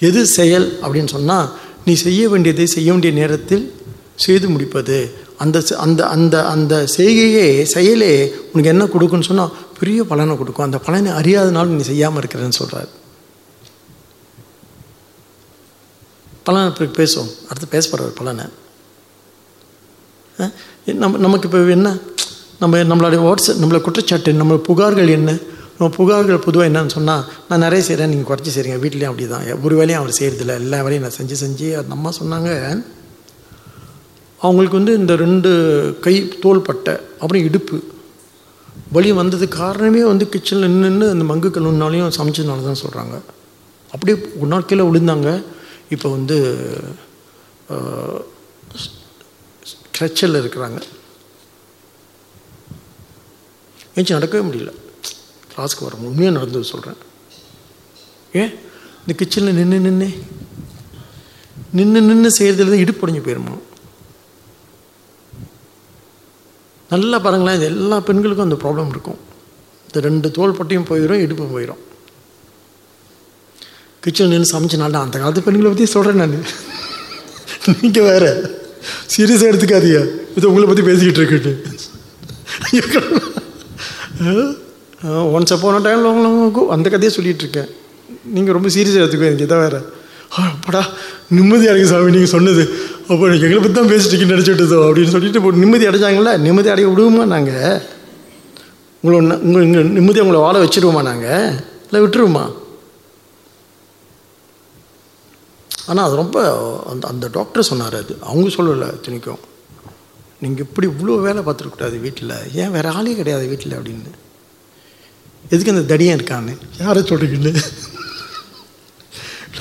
எது செயல் அப்படின்னு சொன்னால் நீ செய்ய வேண்டியதை செய்ய வேண்டிய நேரத்தில் செய்து முடிப்பது. அந்த அந்த அந்த அந்த செய்கையே செயலே உனக்கு என்ன கொடுக்குன்னு சொன்னால் பெரிய பலனை கொடுக்கும். அந்த பலனை அறியாதனால நீ செய்யாமல் இருக்கிறேன்னு சொல்கிறார் பலனை பிறகு பேசுவோம். அடுத்து பேச போகிறார் பலனை. நம்ம நமக்கு இப்போ என்ன? நம்ம நம்மளுடைய வாட்ஸ்அப் நம்மளோட குற்றச்சாட்டு நம்மளோட புகார்கள் என்ன? நம்ம புகார்கள் பொதுவாக என்னன்னு சொன்னால் நான் நிறைய செய்கிறேன் நீங்கள் குறைச்சி செய்கிறீங்க வீட்லேயும் அப்படி தான் ஒரு வேலையும் அவர் செய்கிறதில்ல எல்லா வேலையும் நான் செஞ்சு செஞ்சு அந்த அம்மா சொன்னாங்க. அவங்களுக்கு வந்து இந்த ரெண்டு கை தோள்பட்டை அப்புறம் இடுப்பு. வலி வந்ததுக்கு காரணமே வந்து கிச்சனில் நின்று அந்த மங்கு கல்லுனாலையும் சமைச்சதுனால தான் சொல்கிறாங்க அப்படியே ஒரு நாள் கீழே விழுந்தாங்க. இப்போ வந்து ஸ்ட்ரெச்சரில் இருக்கிறாங்க. ஏச்சு நடக்கவே முடியல. கிளாஸ்க்கு வர உண்மையாக நடந்தது சொல்கிறேன் ஏன்? இந்த கிச்சனில் நின்று நின்று நின்று நின்று செய்கிறதுல தான் இடுப்படைஞ்சு போயிருமா? நல்லா பாருங்களேன் இது எல்லா பெண்களுக்கும் அந்த ப்ராப்ளம் இருக்கும். இந்த ரெண்டு தோல் பட்டியும் போயிடும் இடுப்பும் போயிடும் கிச்சன் நின்று சமைச்சனால அந்த காலத்து பெண்களை பற்றி சொல்கிறேன் நான். நீங்கள் வேற சீரியஸாக எடுத்துக்காதீங்க. இது உங்களை பற்றி பேசிக்கிட்டு இருக்குட்டு. ஒன்ஸ் அப்போன டைமில் உங்களுக்கு அந்த கதையை சொல்லிகிட்டு இருக்கேன். நீங்கள் ரொம்ப சீரியஸாக எடுத்துக்கோ எனக்கு இதை வேறு. அப்படா நிம்மதியாக இருக்குது சாமி நீங்கள் சொன்னது. அப்போ எங்களை பற்றி தான் பேசிட்டு இருக்கீங்க அப்படின்னு சொல்லிட்டு இப்போ நிம்மதி அடைஞ்சாங்களா நிம்மதி அடைய விடுவோமா நாங்கள் உங்களை உங்கள் இங்கே நிம்மதி உங்களை வாழ வச்சுருவோமா நாங்கள் இல்லை விட்டுருவோமா? ஆனால் அது ரொம்ப அந்த அந்த டாக்டர் சொன்னார் அது. அவங்க சொல்லலை திணிக்கும் நீங்கள் இப்படி இவ்வளோ வேலை பார்த்துருக்கூடாது வீட்டில். ஏன் வேறு ஆளே கிடையாது வீட்டில் அப்படின்னு. எதுக்கு அந்த தடியன் இருக்கான்னு? யாரை சொல்கிறீங்கன்னு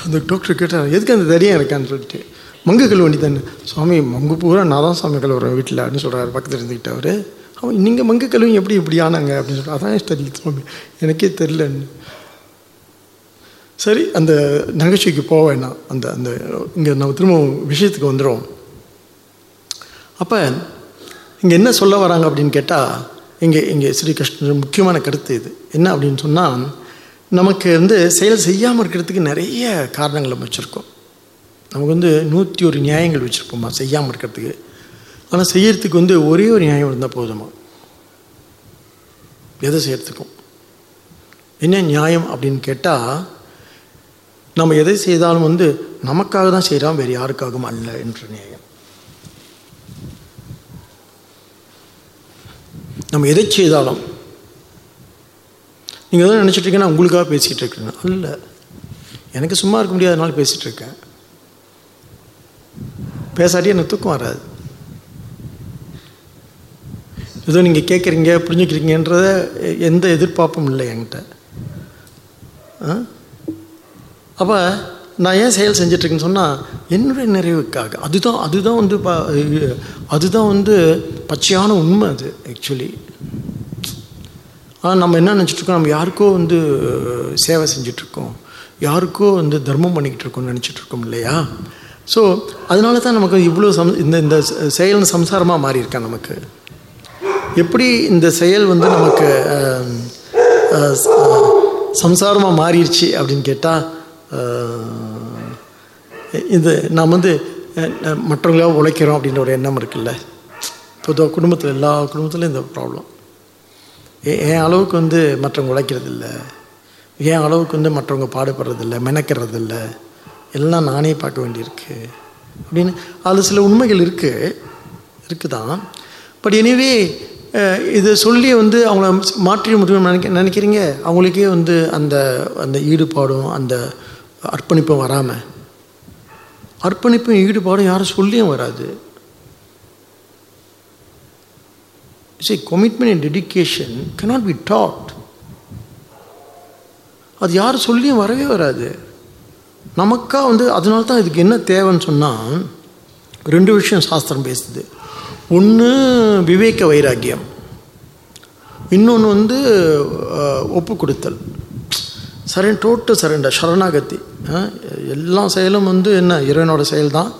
அந்த டாக்டர் கேட்டார் எதுக்கு அந்த தரியம் இருக்கான்னு சொல்லிட்டு? மங்கு கழுவ தானே சுவாமி மங்கு பூரா நான் தான் சாமி கழுவுறேன் வீட்டில் அப்படின்னு சொல்கிறாரு பக்கத்தில் இருந்துக்கிட்டு அவர். அவன் நீங்கள் மங்கு கழுவி எப்படி இப்படி ஆனாங்க? அப்படின்னு சொல்கிறார் அதான் தெரியல சுவாமி எனக்கே தெரிலன்னு சரி அந்த நகைச்சுவைக்கு போக வேணாம். அந்த அந்த இங்கே நம்ம திரும்ப விஷயத்துக்கு வந்துடும் அப்போ இங்கே என்ன சொல்ல வராங்க அப்படின்னு கேட்டால் இங்கே இங்கே ஸ்ரீகிருஷ்ணர் முக்கியமான கருத்து இது. என்ன அப்படின்னு சொன்னால் நமக்கு வந்து செயல் செய்யாமல் இருக்கிறதுக்கு நிறைய காரணங்கள் நம்ம வச்சுருக்கோம். நமக்கு வந்து நூற்றி ஒரு நியாயங்கள் வச்சுருப்போமா செய்யாமல் இருக்கிறதுக்கு? ஆனால் செய்யறதுக்கு வந்து ஒரே ஒரு நியாயம் இருந்தால் போதுமா? எதை செய்யறதுக்கும்? என்ன நியாயம் அப்படின்னு கேட்டால் நம்ம எதை செய்தாலும் வந்து நமக்காக தான் செய்கிறோம் வேறு யாருக்காகவும் அல்ல என்ற நியாயம். நம்ம எதை செய்தாலும் நீங்கள் எதாவது நினச்சிட்டு நான் உங்களுக்காக பேசிகிட்டு இருக்கேன். இல்லை எனக்கு சும்மா இருக்க முடியாதனால பேசிகிட்டு இருக்கேன். பேசாட்டி எனக்கு தூக்கம் வராது. ஏதோ நீங்கள் கேட்குறீங்க புரிஞ்சுக்கிறீங்கன்றத எந்த எதிர்பார்ப்பும் இல்லை என்கிட்ட. அப்போ நான் ஏன் செயல் செஞ்சிட்ருக்கேன்னு சொன்னால் என்னுடைய நிறைவுக்காக. அதுதான் அதுதான் வந்து ப அதுதான் வந்து பச்சையான உண்மை அது ஆக்சுவலி ஆனால் நம்ம என்ன நினச்சிட்ருக்கோம்? நம்ம யாருக்கோ வந்து சேவை செஞ்சிட்ருக்கோம். யாருக்கோ வந்து தர்மம் பண்ணிக்கிட்டு இருக்கோம்னு நினச்சிட்ருக்கோம் இல்லையா? ஸோ அதனால தான் நமக்கு இவ்வளோ சம் இந்த இந்த செயல் சம்சாரமாக மாறி நமக்கு? எப்படி இந்த செயல் வந்து நமக்கு சம்சாரமாக மாறிடுச்சு அப்படின்னு கேட்டால் இது நாம் வந்து மற்றவங்களாக உழைக்கிறோம் அப்படின்ற ஒரு எண்ணம் இருக்குல்ல? பொதுவாக குடும்பத்தில் எல்லா குடும்பத்துலையும் இந்த ப்ராப்ளம் என் அளவுக்கு வந்து மற்றவங்க உழைக்கிறது இல்லை என் அளவுக்கு வந்து மற்றவங்க பாடுபடுறதில்ல மெனக்கிறதில்ல எல்லாம் நானே பார்க்க வேண்டியிருக்கு. அப்படின்னு அதில் சில உண்மைகள் இருக்குது? இருக்குதான் பட் எனிவே இதை சொல்லி வந்து அவங்கள மாற்றி முடியும்னு நினைக்க நினைக்கிறீங்க? அவங்களுக்கே வந்து அந்த அந்த ஈடுபாடும் அந்த அர்ப்பணிப்பும் வராமல் அர்ப்பணிப்பும் ஈடுபாடும் யாரும் சொல்லியும் வராது. See, commitment and dedication cannot be taught. அது யார் சொல்லியும் வரவே வராது. நமக்கா வந்து அதனால தான் இதுக்கு என்ன தேவைன்னு சொன்னால் ரெண்டு விஷயம் சாஸ்திரம் பேசுது. ஒன்று விவேக வைராக்கியம். இன்னொன்று வந்து ஒப்பு கொடுத்தல். சரண் டோட்டல் சரண்டர் சரணாகத்தி எல்லா செயலும் வந்து என்ன இறைவனோட செயல் தான்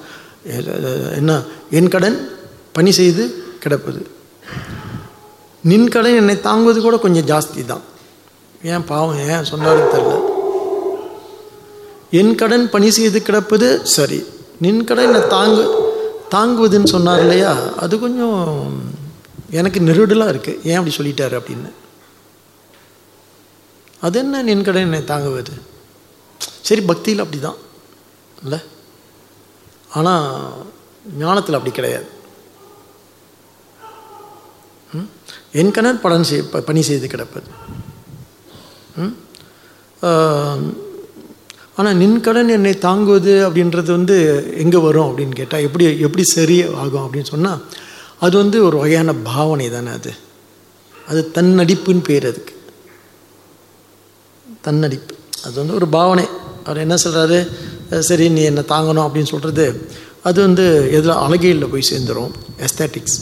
என்ன என் கடன் பணி செய்து கிடப்பது. நின் கடன் என்னை தாங்குவது கூட கொஞ்சம் ஜாஸ்தி தான் ஏன் பாவம் ஏன் சொன்னாலும் தெரில என் கடன் பணி செய்து கிடப்பது சரி. நின் கடன் என்னை தாங்கு தாங்குவதுன்னு சொன்னார் இல்லையா? அது கொஞ்சம் எனக்கு நெருடலாக இருக்குது ஏன் அப்படி சொல்லிட்டாரு அப்படின்னு. அது என்ன நின் கடன் என்னை தாங்குவது? சரி பக்தியில் அப்படி தான் இல்லை? ஆனால் ஞானத்தில் அப்படி கிடையாது. என் படம் செய் பணி செய்து கிடப்பது. ஆனால் நின் கடன் என்னை தாங்குவது அப்படின்றது வந்து எங்கே வரும் அப்படின்னு கேட்டால் எப்படி எப்படி சரி ஆகும் அப்படின்னு சொன்னால் அது வந்து ஒரு வகையான பாவனை தானே அது. அது தன்னடிப்புன்னு பேர் அதுக்கு. தன்னடிப்பு. அது வந்து ஒரு பாவனை. அவர் என்ன சொல்கிறாரு சரி நீ என்னை தாங்கணும் அப்படின்னு சொல்கிறது அது வந்து எதில் அழகையில் போய் சேர்ந்துடும் எஸ்தேட்டிக்ஸ்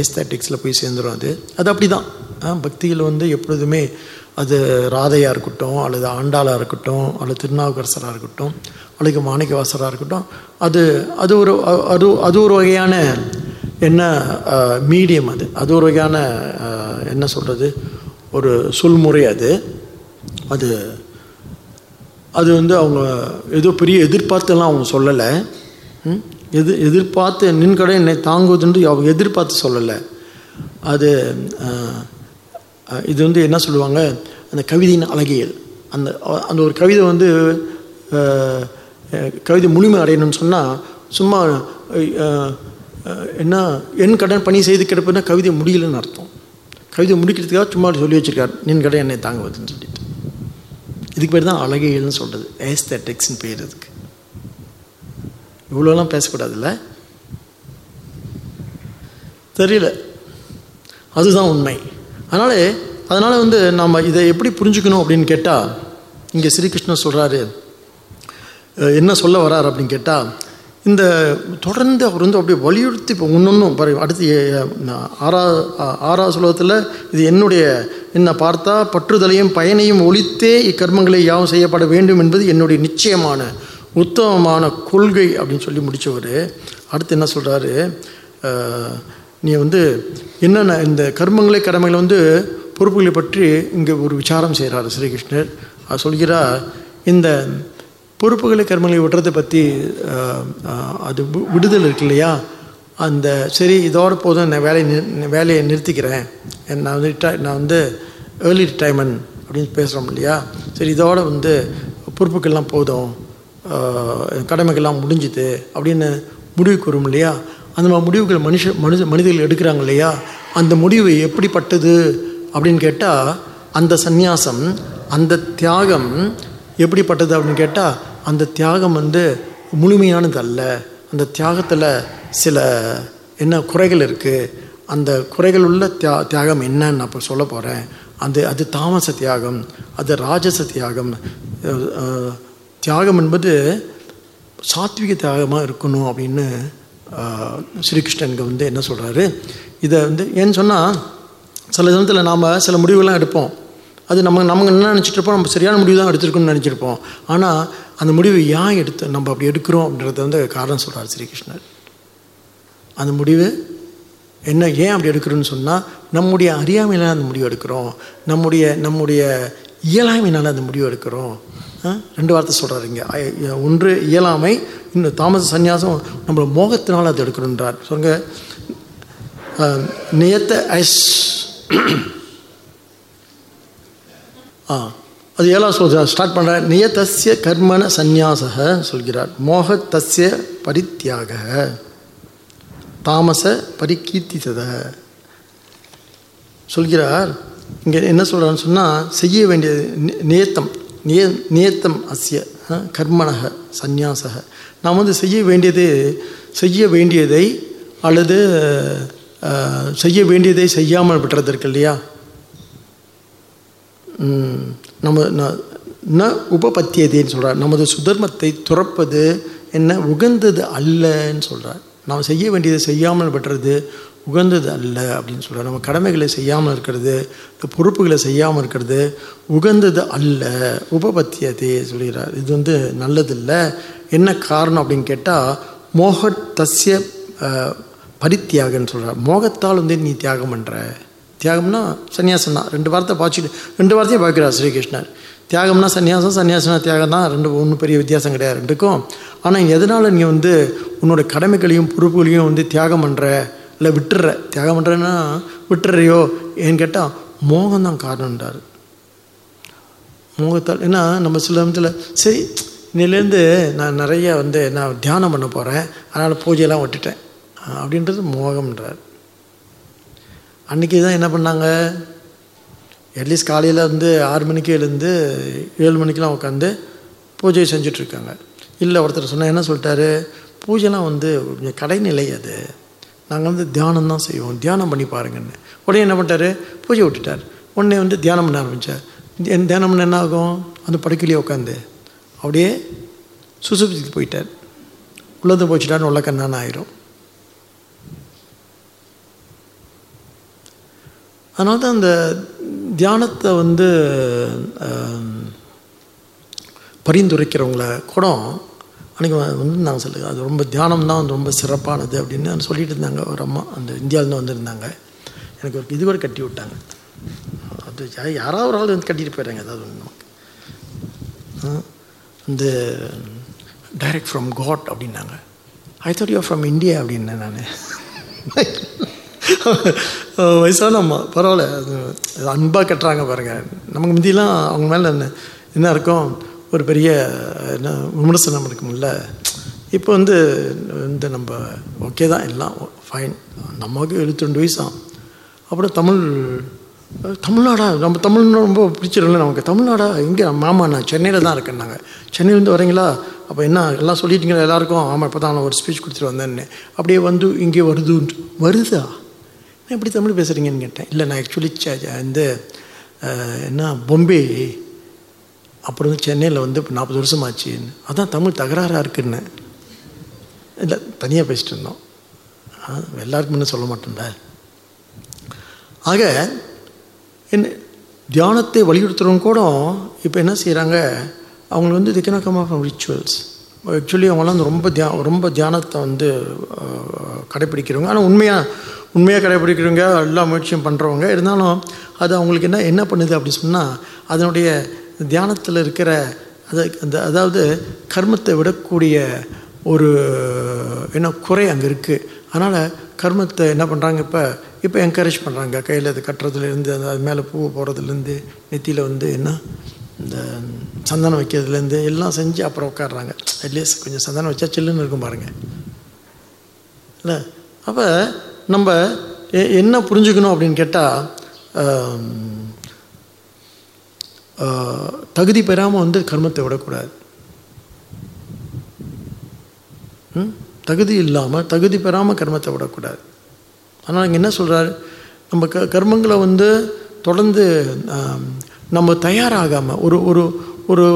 ஏஸ்தட்டிக்ஸில் போய் சேர்ந்துடும் அது. அது அப்படி தான் பக்தியில் வந்து எப்பொழுதுமே அது ராதையாக இருக்கட்டும் அல்லது ஆண்டாளாக இருக்கட்டும் அல்லது திருநாவுக்கரசராக இருக்கட்டும் அல்லது மாணிக்கவாசராக இருக்கட்டும் அது அது ஒரு அது அது ஒரு வகையான என்ன மீடியம் அது. அது ஒரு வகையான என்ன சொல்கிறது ஒரு சொல்முறை அது. அது அது வந்து அவங்க ஏதோ பெரிய எதிர்பார்த்தெல்லாம் அவங்க சொல்லலை. எது எதிர்பார்த்து நின் கடை என்னை தாங்குவதுன்னு அவங்க எதிர்பார்த்து சொல்லலை. அது இது வந்து என்ன சொல்லுவாங்க? அந்த கவிதையின் அழகியல். அந்த அந்த ஒரு கவிதை வந்து கவிதை முழுமை அடையணும்னு சொன்னால் சும்மா என்ன என் கடன் பணி செய்து கிடப்புன்னா கவிதை முடியலன்னு அர்த்தம். கவிதை முடிக்கிறதுக்காக சும்மா சொல்லி வச்சுருக்கார் நின் கடன் என்னை தாங்குவதுன்னு சொல்லிட்டு. இதுக்கு பேர் தான் அழகியல்னு சொல்கிறது ஏஸ்தட்டிக்ஸ்னு பேர் இதுக்கு இவ்வளோலாம் பேசக்கூடாதுல்ல? தெரியல. அதுதான் உண்மை. அதனால் அதனால் வந்து நாம் இதை எப்படி புரிஞ்சுக்கணும் அப்படின்னு கேட்டால் இங்கே ஸ்ரீகிருஷ்ணர் சொல்கிறாரு என்ன சொல்ல வரார் அப்படின்னு கேட்டால் இந்த தொடர்ந்து அவர் வந்து அப்படியே வலியுறுத்தி இப்போ ஒன்றொன்றும் பாரு அடுத்து ஏ- ஆறா ஆ- ஆறாவது சுலோகத்தில் இது என்னுடைய என்ன பார்த்தா பற்றுதலையும் பயனையும் ஒழித்தே இக்கர்மங்களை யாவும் செய்யப்பட வேண்டும் என்பது என்னுடைய நிச்சயமான உத்தமமான கொள்கை அப்படின்னு சொல்லி முடித்தவர் அடுத்து என்ன சொல்கிறாரு நீ வந்து என்னென்ன இந்த கர்மங்களை கடமைகளை வந்து பொறுப்புகளை பற்றி இங்கே ஒரு விசாரம் செய்கிறார் ஸ்ரீகிருஷ்ணர். அவர் சொல்கிறார் இந்த பொறுப்புகளை கர்மங்களை விடுறதை பற்றி அது வி- விடுதல் இருக்கு இல்லையா? அந்த சரி இதோட போதும் நான் வேலையை நிறு- வேலையை நிறுத்திக்கிறேன். நான் வந்து ரிட்டை- நான் வந்து ஏர்லி ரிட்டைர்மெண்ட் அப்படின்னு பேசுகிறோம் இல்லையா? சரி இதோட வந்து பொறுப்புக்கெல்லாம் போதும். கடமைகள்லாம் முடிஞ்சுது அப்படின்னு முடிவுக்கு வரும் இல்லையா? அந்த மாதிரி முடிவுகள் மனுஷ மனித மனிதர்கள் எடுக்கிறாங்க இல்லையா? அந்த முடிவு எப்படிப்பட்டது அப்படின்னு கேட்டால் அந்த சந்நியாசம் அந்த தியாகம் எப்படிப்பட்டது அப்படின்னு கேட்டால் அந்த தியாகம் வந்து முழுமையானது அல்ல அந்த தியாகத்தில் சில என்ன குறைகள் இருக்குது அந்த குறைகள் உள்ள தியா தியாகம் என்னன்னு நான் இப்போ சொல்ல போகிறேன் அந்த அது தாமச தியாகம் அது ராஜச தியாகம். தியாகம் என்பது சாத்விக தியாகமாக இருக்கணும் அப்படின்னு ஸ்ரீகிருஷ்ணனுக்கு வந்து என்ன சொல்கிறாரு இதை வந்து ஏன்னு சொன்னால் சில சமயத்தில் நாம் சில முடிவுகள்லாம் எடுப்போம். அது நம்ம நம்ம என்ன நினச்சிட்டு இருப்போம் நம்ம சரியான முடிவு தான் எடுத்திருக்கோம்னு நினச்சிருப்போம். ஆனால் அந்த முடிவு ஏன் எடுத்து நம்ம அப்படி எடுக்கிறோம் அப்படின்றத வந்து காரணம் சொல்கிறார் ஸ்ரீகிருஷ்ணர். அந்த முடிவு என்ன ஏன் அப்படி எடுக்கிறோன்னு சொன்னால் நம்முடைய அறியாமையினால் அந்த முடிவு எடுக்கிறோம். நம்முடைய நம்முடைய இயலாமையினால் அந்த முடிவு எடுக்கிறோம். ரெண்டு வார்த்தை சொல்கிறாருங்க ஒன்று இயலாமை இன்னும் தாமச சந்நியாசம் நம்மளை மோகத்தினால் அது எடுக்கணுன்றார் சொல்லுங்க. நியத்த ஐஸ். ஆ அது ஏழாம் சொல்ற ஸ்டார்ட் பண்ணுற நியதஸ்ய கர்மண சந்நியாசக சொல்கிறார். மோகத்தஸ்ய பரித்தியாக. தாமச பரிகீர்த்தித்தத சொல்கிறார். இங்கே என்ன சொல்கிறான்னு சொன்னால் செய்ய வேண்டியது நி- நியத்தம். நிய நியத்தம் அஸ்ய கர்மணக சந்நியாசக. நாம் வந்து செய்ய வேண்டியது செய்ய வேண்டியதை அல்லது செய்ய வேண்டியதை செய்யாமல் விட்டுறது இருக்கு இல்லையா? நம்ம ந- ந உபபத்தியதேன்னு சொல்கிறார் நமது சுதர்மத்தை துறப்பது என்ன உகந்தது அல்லன்னு சொல்கிறார் நாம் செய்ய வேண்டியதை செய்யாமல் விட்டுறது உகந்தது அல்ல அப்படின்னு சொல்கிறார் நம்ம கடமைகளை செய்யாமல் இருக்கிறது இந்த பொறுப்புகளை செய்யாமல் இருக்கிறது உகந்தது அல்ல. உபபத்தியதே சொல்கிறார் இது வந்து நல்லதில்லை. என்ன காரணம் அப்படின்னு கேட்டால் மோக தஸ்ய பரித்தியாகன்னு சொல்கிறார் மோகத்தால் வந்து நீ தியாகம் பண்ணுற தியாகம்னா சன்னியாசம் தான். ரெண்டு வார்த்தை பாய்ச்சிட்டு ரெண்டு வார்த்தையும் பார்க்கிறார் ஸ்ரீகிருஷ்ணர். தியாகம்னா சன்னியாசம் சன்னியாசம்னா தியாகம் தான். ரெண்டு ஒன்றும் பெரிய வித்தியாசம் கிடையாது. ரெண்டுக்கும். ஆனால் எதனால் நீ வந்து உன்னோட கடமைகளையும் பொறுப்புகளையும் வந்து தியாகம் பண்ணுற இல்லை விட்டுற தியாகம் பண்ணுறேன்னா விட்டுறையோ ஏன்னு கேட்டால் மோகம்தான் காரணம்ன்றார். மோகத்தால் ஏன்னா நம்ம சில விதத்தில் சரி இன்னிலேருந்து நான் நிறைய வந்து நான் தியானம் பண்ண போகிறேன் அதனால் பூஜையெல்லாம் விட்டுட்டேன். அப்படின்றது மோகம்ன்றார். அன்றைக்கி தான் என்ன பண்ணாங்க? அட்லீஸ்ட் காலையில் வந்து ஆறு மணிக்கு எழுந்து ஏழு மணிக்கெலாம் உட்காந்து பூஜை செஞ்சிட்ருக்காங்க இல்லை ஒருத்தர் சொன்னால் என்ன சொல்லிட்டாரு? பூஜைலாம் வந்து கொஞ்சம் கடைநிலை அது. நாங்கள் வந்து தியானம் தான் செய்வோம். தியானம் பண்ணி பாருங்கன்னு. உடனே என்ன பண்ணிட்டாரு? பூஜை விட்டுட்டார். உடனே வந்து தியானம் பண்ண ஆரம்பித்தார் என் தியானம் பண்ண என்ன ஆகும்? அந்த படுக்கையிலேயே உட்காந்து அப்படியே சுசுப்திக்கு போயிட்டார். உள்ளது போச்சுட்டான்னு உள்ள கண்ணான ஆயிரும். அதனால தான் அந்த தியானத்தை வந்து பரிந்துரைக்கிறவங்கள கூட அன்றைக்கி வந்து நாங்கள் சொல்லுங்க அது ரொம்ப தியானம் தான் வந்து ரொம்ப சிறப்பானது அப்படின்னு சொல்லிட்டு இருந்தாங்க. ஒரு அம்மா அந்த இந்தியாவிலேருந்து வந்திருந்தாங்க. எனக்கு ஒரு இது கூட கட்டி விட்டாங்க. அது யாராவது ஒரு ஆள் வந்து கட்டிட்டு போயிடுறாங்க ஏதாவது ஒன்று நமக்கு இந்த டைரக்ட் ஃப்ரம் காட் அப்படின்னாங்க. I thought you from India அப்படின்னேன் நான். வயசான அம்மா. பரவாயில்ல. அது அன்பாக கட்டுறாங்க பாருங்கள் நமக்கு முந்திலாம் அவங்க மேலே என்ன என்ன இருக்கும்? ஒரு பெரிய என்ன விமர்சனம் இருக்கும்ல. இப்போ வந்து இந்த நம்ம ஓகே தான் எல்லாம் ஃபைன் நமக்கு எழுபத்தி ரெண்டு வயசாம். அப்புறம் தமிழ் தமிழ்நாடா நம்ம தமிழ்னு ரொம்ப பிடிச்சிரும்ல நமக்கு. தமிழ்நாடா இங்கே மாமா நான் சென்னையில் தான் இருக்கேன் நாங்கள் சென்னையிலேருந்து வரீங்களா? அப்போ என்ன எல்லாம் சொல்லிட்டீங்களா எல்லாருக்கும்? ஆமாம் இப்போ தான் நான் ஒரு ஸ்பீச் கொடுத்துட்டு வந்தேன்னு. அப்படியே வந்து இங்கே வருதுன்ட்டு வருதா? நான் எப்படி தமிழ் பேசுகிறீங்கன்னு கேட்டேன். இல்லை நான் ஆக்சுவலி இந்த என்ன பொம்பே அப்புறம் வந்து சென்னையில் வந்து இப்போ நாற்பது வருஷம் ஆச்சுன்னு அதான் தமிழ் தகராறாக இருக்குன்னு. இல்லை தனியாக பேசிட்டு இருந்தோம். ஆ, எல்லாருக்கும் இன்னும் சொல்ல மாட்டேன்ல ஆக என்ன தியானத்தை வலியுறுத்துறவங்க கூட இப்போ என்ன செய்கிறாங்க அவங்க வந்து the can come of rituals actually அவங்களாம் வந்து ரொம்ப தியா ரொம்ப தியானத்தை வந்து கடைப்பிடிக்கிறவங்க ஆனால் உண்மையாக உண்மையாக கடைப்பிடிக்கிறவங்க எல்லா முயற்சியும் பண்ணுறவங்க இருந்தாலும் அது அவங்களுக்கு என்ன என்ன பண்ணுது அப்படி சொன்னால் அதனுடைய தியானத்தில் இருக்கிற அது அந்த அதாவது கர்மத்தை விடக்கூடிய ஒரு என்ன குறை அங்கே இருக்குது அதனால் கர்மத்தை என்ன பண்ணுறாங்க இப்போ இப்போ என்கரேஜ் பண்ணுறாங்க கையில் அது கட்டுறதுலேருந்து அந்த அது மேலே பூ போடுறதுலேருந்து நெத்தியில் வந்து என்ன இந்த சந்தனம் வைக்கிறதுலேருந்து எல்லாம் செஞ்சு அப்புறம் உட்காடுறாங்க அட்லீஸ்ட் கொஞ்சம் சந்தனம் வச்சா சில்லுன்னு இருக்கும் பாருங்கள் இல்லை? அப்போ நம்ம என்ன புரிஞ்சுக்கணும் அப்படின்னு கேட்டால் தகுதி பெறாமல் வந்து கர்மத்தை விடக்கூடாது. ம்? தகுதி இல்லாமல் தகுதி பெறாமல் கர்மத்தை விடக்கூடாது. ஆனால் இங்கே என்ன சொல்கிறார் நம்ம க கர்மங்களை வந்து தொடர்ந்து நம்ம தயாராகாமல் ஒரு ஒரு ஒரு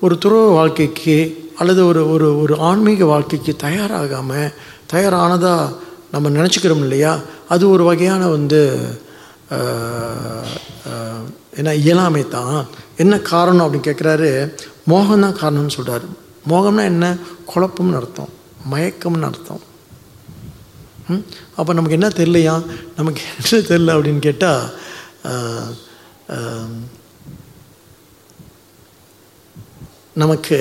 ஒரு துறவ வாழ்க்கைக்கு அல்லது ஒரு ஒரு ஒரு ஆன்மீக வாழ்க்கைக்கு தயாராகாமல் தயாரானதாக நம்ம நினச்சிக்கிறோம் இல்லையா? அது ஒரு வகையான வந்து ஏன்னா இயலாமை தான். என்ன காரணம் அப்படின்னு கேட்குறாரு மோகம் தான் காரணம்னு சொல்கிறாரு மோகம்னா என்ன? குழப்பம்னு அர்த்தம். மயக்கம்னு அர்த்தம். அப்போ நமக்கு என்ன தெரியலையா? நமக்கு என்ன தெரியல அப்படின்னு கேட்டால் நமக்கு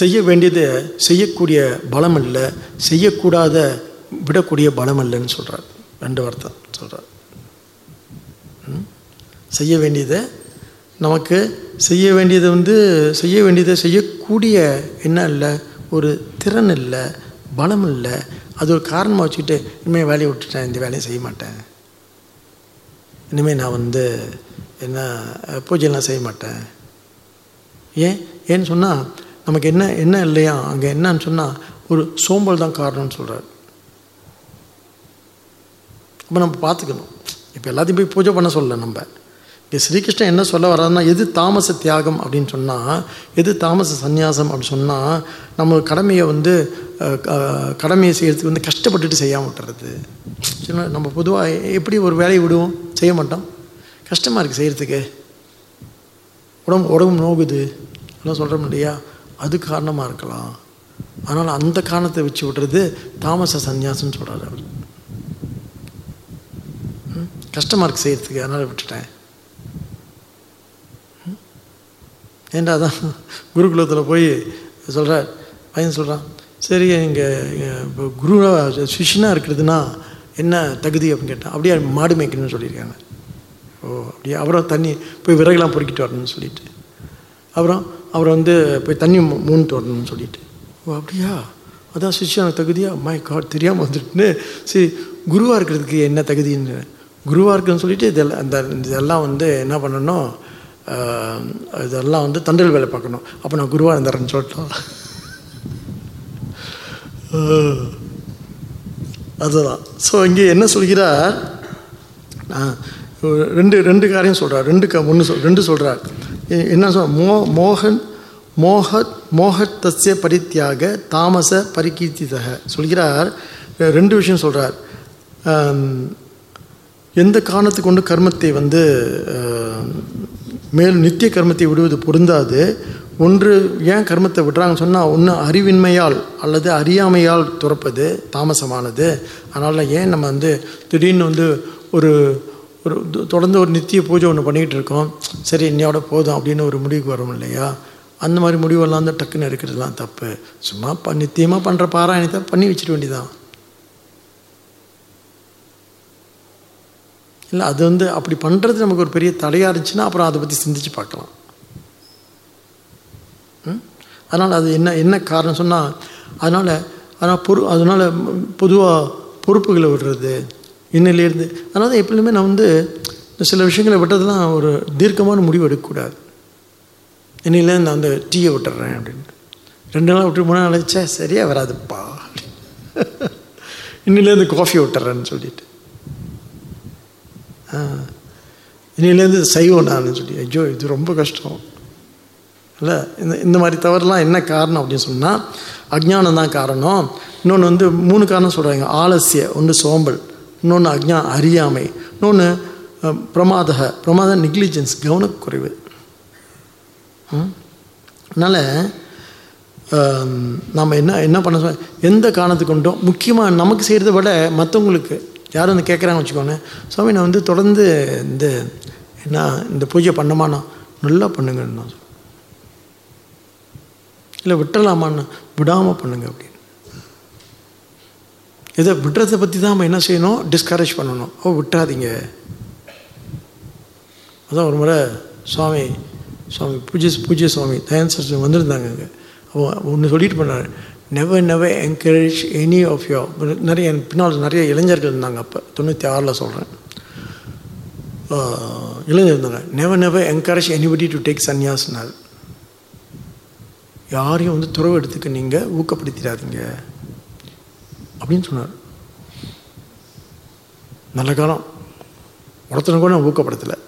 செய்ய வேண்டியது செய்யக்கூடிய பலம் இல்லை. செய்யக்கூடாத விடக்கூடிய பலம் இல்லைன்னு சொல்கிறார் ரெண்டு வார்த்தை சொல்கிறார் செய்ய வேண்டியதை நமக்கு செய்ய வேண்டியதை வந்து செய்ய வேண்டியதை செய்யக்கூடிய என்ன இல்லை? ஒரு திறன் இல்லை பலம் இல்லை. அது ஒரு காரணமாக வச்சுக்கிட்டு இனிமேல் வேலையை விட்டுட்டேன் இந்த வேலையை செய்ய மாட்டேன். இனிமேல் நான் வந்து என்ன பூஜைலாம் பூஜையெல்லாம் செய்ய மாட்டேன். ஏன்? ஏன்னு சொன்னால் நமக்கு என்ன என்ன இல்லையா? அங்கே என்னன்னு சொன்னால் ஒரு சோம்பல் தான் காரணம்னு சொல்கிறார் அப்போ நம்ம பார்த்துக்கணும். இப்போ எல்லாத்தையும் போய் பூஜை பண்ண சொல்லலை நம்ம. இங்கே ஸ்ரீகிருஷ்ணன் என்ன சொல்ல வர்றாருன்னா எது தாமச தியாகம் அப்படின்னு சொன்னால் எது தாமச சந்நியாசம் அப்படின்னு சொன்னால் நம்ம கடமையை வந்து க- கடமையை செய்கிறதுக்கு வந்து கஷ்டப்பட்டுட்டு செய்யாமல் விட்டுறது. சொன்னா நம்ம பொதுவாக எப்படி ஒரு வேலையை விடுவோம்? செய்ய மாட்டோம். கஷ்டமாக இருக்குது செய்கிறதுக்கு உடம்பு உடம்பு நோகுது. எல்லாம் சொல்கிறோம் இல்லையா? அது காரணமாக இருக்கலாம். அதனால் அந்த காரணத்தை வச்சு விடுறது தாமச சந்நியாசம்னு சொல்கிறாரு அவர். கஷ்டமாக இருக்குது செய்கிறதுக்கு அதனால் விட்டுட்டேன். ம்? ஏன்டா அதான் குருகுலத்தில் போய் சொல்கிறார் பையன் சொல்கிறான் சரி இங்கே இப்போ குருவாக சிஷ்யனாக இருக்கிறதுனா என்ன தகுதி அப்படின்னு கேட்டான். அப்படியே மாடு மேய்க்கணும்னு சொல்லியிருக்காங்க. ஓ அப்படியே? அப்புறம் தண்ணி போய் விறகுலாம் பொறுக்கிட்டு வரணும்னு சொல்லிட்டு. அப்புறம் அவரை வந்து போய் தண்ணி மூணுட்டு வரணும்னு சொல்லிட்டு. ஓ அப்படியா? அதான் சிஷியான தகுதியா? மை காட் தெரியாமல் வந்துட்டுன்னு. சரி குருவாக இருக்கிறதுக்கு என்ன தகுதின்னு குருவாக இருக்குன்னு சொல்லிட்டு இதெல்லாம் அந்த இதெல்லாம் வந்து என்ன பண்ணணும் இதெல்லாம் வந்து தண்டல் வேலை பார்க்கணும். அப்போ நான் குருவாக இருந்துறேன்னு சொல்லிட்டோம். அதுதான். ஸோ இங்கே என்ன சொல்கிறார்? ரெண்டு ரெண்டு காரியம் சொல்கிறார் ரெண்டு க ஒன்று சொல் ரெண்டு சொல்கிறார் என்ன சொல் மோ மோகன் மோக மோகத்தசிய பரித்தியாக தாமச பரிகீர்த்திதக. சொல்கிறார். ரெண்டு விஷயம் சொல்கிறார் எந்த காரணத்தை கொண்டு கர்மத்தை வந்து மேலும் மேல் நித்திய கர்மத்தை விடுவது பொருந்தாது? ஒன்று ஏன் கர்மத்தை விடுறாங்கன்னு சொன்னால் ஒன்று அறிவின்மையால் அல்லது அறியாமையால் துறப்பது தாமசமானது. அதனால் ஏன் நம்ம வந்து திடீர்னு வந்து ஒரு ஒரு தொடர்ந்து ஒரு நித்திய பூஜை ஒன்று பண்ணிக்கிட்டு இருக்கோம். சரி இன்னையோட போதும் அப்படின்னு ஒரு முடிவுக்கு வரும் இல்லையா? அந்த மாதிரி முடிவெல்லாம் வந்து டக்குன்னு எடுக்கிறதுலாம் தப்பு. சும்மா ப நித்தியமாக பண்ணுற பாராயணத்தை பண்ணி வச்சிட வேண்டியதான் இல்லை அது வந்து அப்படி பண்ணுறது நமக்கு ஒரு பெரிய தடையாக இருந்துச்சுன்னா அப்புறம் அதை பற்றி சிந்திச்சு பார்க்கலாம். ம்? அதனால் அது என்ன என்ன காரணம் சொன்னால் அதனால் அதனால் பொறு அதனால் பொதுவாக பொறுப்புகளை விடுறது இன்னிலேருந்து அதனால தான் எப்பொழுதுமே நான் வந்து இந்த சில விஷயங்களை விட்டதெல்லாம் ஒரு தீர்க்கமான முடிவு எடுக்கக்கூடாது. இன்னிலேருந்து நான் அந்த டீயை விட்டுறேன் அப்படின்னு. ரெண்டு நாள் விட்டு மூணு நாள் சரியாக வராதுப்பா இன்னிலேருந்து காஃபி விட்டுறேன்னு சொல்லிட்டு. இன்னிலேருந்து செய்வோம் நான் சொல்லி ஐயோ இது ரொம்ப கஷ்டம். இல்லை இந்த இந்த மாதிரி தவறுலாம் என்ன காரணம் அப்படின்னு சொன்னால் அஜ்ஞானம் தான் காரணம். இன்னொன்று வந்து மூணு காரணம் சொல்கிறாங்க ஆலசிய ஒன்று சோம்பல் இன்னொன்று அஜ்ஞா அறியாமை இன்னொன்று பிரமாதக. பிரமாத நெக்லிஜென்ஸ் கவனக்குறைவு. அதனால் நம்ம என்ன என்ன பண்ண சொ எந்த காரணத்துக்கு கொண்டோம் முக்கியமாக நமக்கு செய்கிறத விட மற்றவங்களுக்கு யாரும் வந்து கேட்குறாங்கன்னு வச்சுக்கோங்க சுவாமி நான் வந்து தொடர்ந்து இந்த என்ன இந்த பூஜை பண்ணமாண்ணா நல்லா பண்ணுங்கன்னு நான் இல்லை விட்டுறலாமான்னு விடாமல் பண்ணுங்க அப்படின்னு. இதை விட்டுறதை பற்றி தான் நம்ம என்ன செய்யணும்? டிஸ்கரேஜ் பண்ணணும். ஓ விட்டுறாதீங்க. அதான் ஒரு முறை சுவாமி சுவாமி பூஜை பூஜை சுவாமி தயான் சார் வந்திருந்தாங்க அங்கே. ஒன்று சொல்லிட்டு பண்ணார் never never encourage any of you நிறைய என் பின்னால் நிறைய இளைஞர்கள் இருந்தாங்க அப்போ. தொண்ணூற்றி ஆறில் சொல்கிறேன் இளைஞர் இருந்தாங்க. Never never encourage anybody to take சன்னியாஸ்னார் யாரையும் வந்து துறவு எடுத்துக்க நீங்கள் ஊக்கப்படுத்திடாதீங்க. அப்படின்னு சொன்னார். நல்ல காலம். ஒருத்தனை கூட நான் ஊக்கப்படுத்தலை.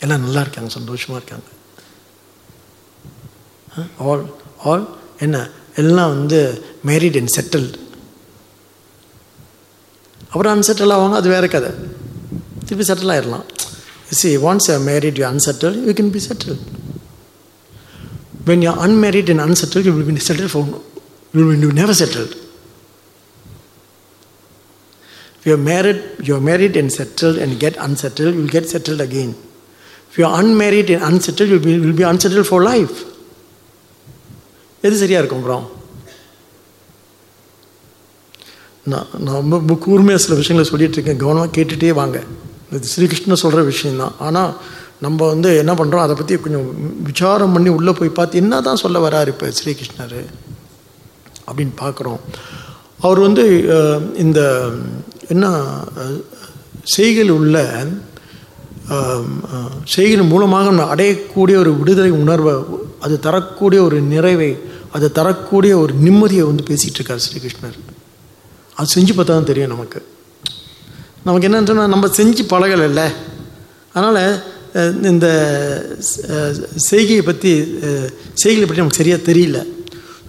எல்லாம் நல்லா இருக்காங்க சந்தோஷமாக இருக்காங்க. ஆல் ஆல் என்ன எல்லாம் வந்து மேரிட் அண்ட் செட்டில்டு அப்புறம் அன்செட்டில் ஆவாங்க அது வேறு கதை திருப்பி செட்டில் ஆயிடலாம் C once you married you unsettle you can be settle when you unmarried and unsettle you will be settle for you will you never settled If you are married, you are married and settled and get unsettled, you will get settled again. If you are unmarried and unsettled, you will be, will be unsettled for life. எது சரியாக இருக்கும் அப்புறம் நான் நான் ரொம்ப ரொம்ப கூர்மையாக சில விஷயங்களை சொல்லிகிட்டு இருக்கேன் கவனமாக கேட்டுகிட்டே வாங்க. இது ஸ்ரீகிருஷ்ணன் சொல்கிற விஷயந்தான் ஆனால் நம்ம வந்து என்ன பண்ணுறோம் அதை பற்றி கொஞ்சம் விசாரம் பண்ணி உள்ளே போய் பார்த்து என்ன தான் சொல்ல வராரு இப்போ ஸ்ரீகிருஷ்ணர் அப்படின்னு பார்க்குறோம். அவர் வந்து இந்த என்ன செய்கையில் உள்ள செய்கையின் மூலமாக நம்ம அடையக்கூடிய ஒரு விடுதலை உணர்வை அது தரக்கூடிய ஒரு நிறைவை அதை தரக்கூடிய ஒரு நிம்மதியை வந்து பேசிகிட்டு இருக்கார் ஸ்ரீகிருஷ்ணர். அது செஞ்சு பார்த்தா தான் தெரியும் நமக்கு. நமக்கு என்னன்னு சொன்னால் நம்ம செஞ்சு பழகலைல்ல. அதனால் இந்த செய்கையை பற்றி செய்கையை பற்றி நமக்கு சரியாக தெரியல.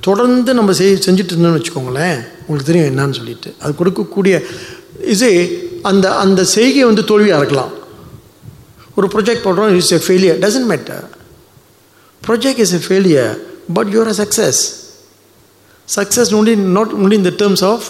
தொடர்ந்து நம்ம செய் செஞ்சுட்டு இருந்தோம்னு வச்சுக்கோங்களேன் உங்களுக்கு தெரியும் என்னான்னு சொல்லிட்டு. அது கொடுக்கக்கூடிய இது அந்த அந்த செய்கையை வந்து தோல்வியாக இருக்கலாம் ஒரு ப்ரொஜெக்ட் போடுறோம் it's a failure doesn't matter project is a failure but you're a success success only not only in the terms of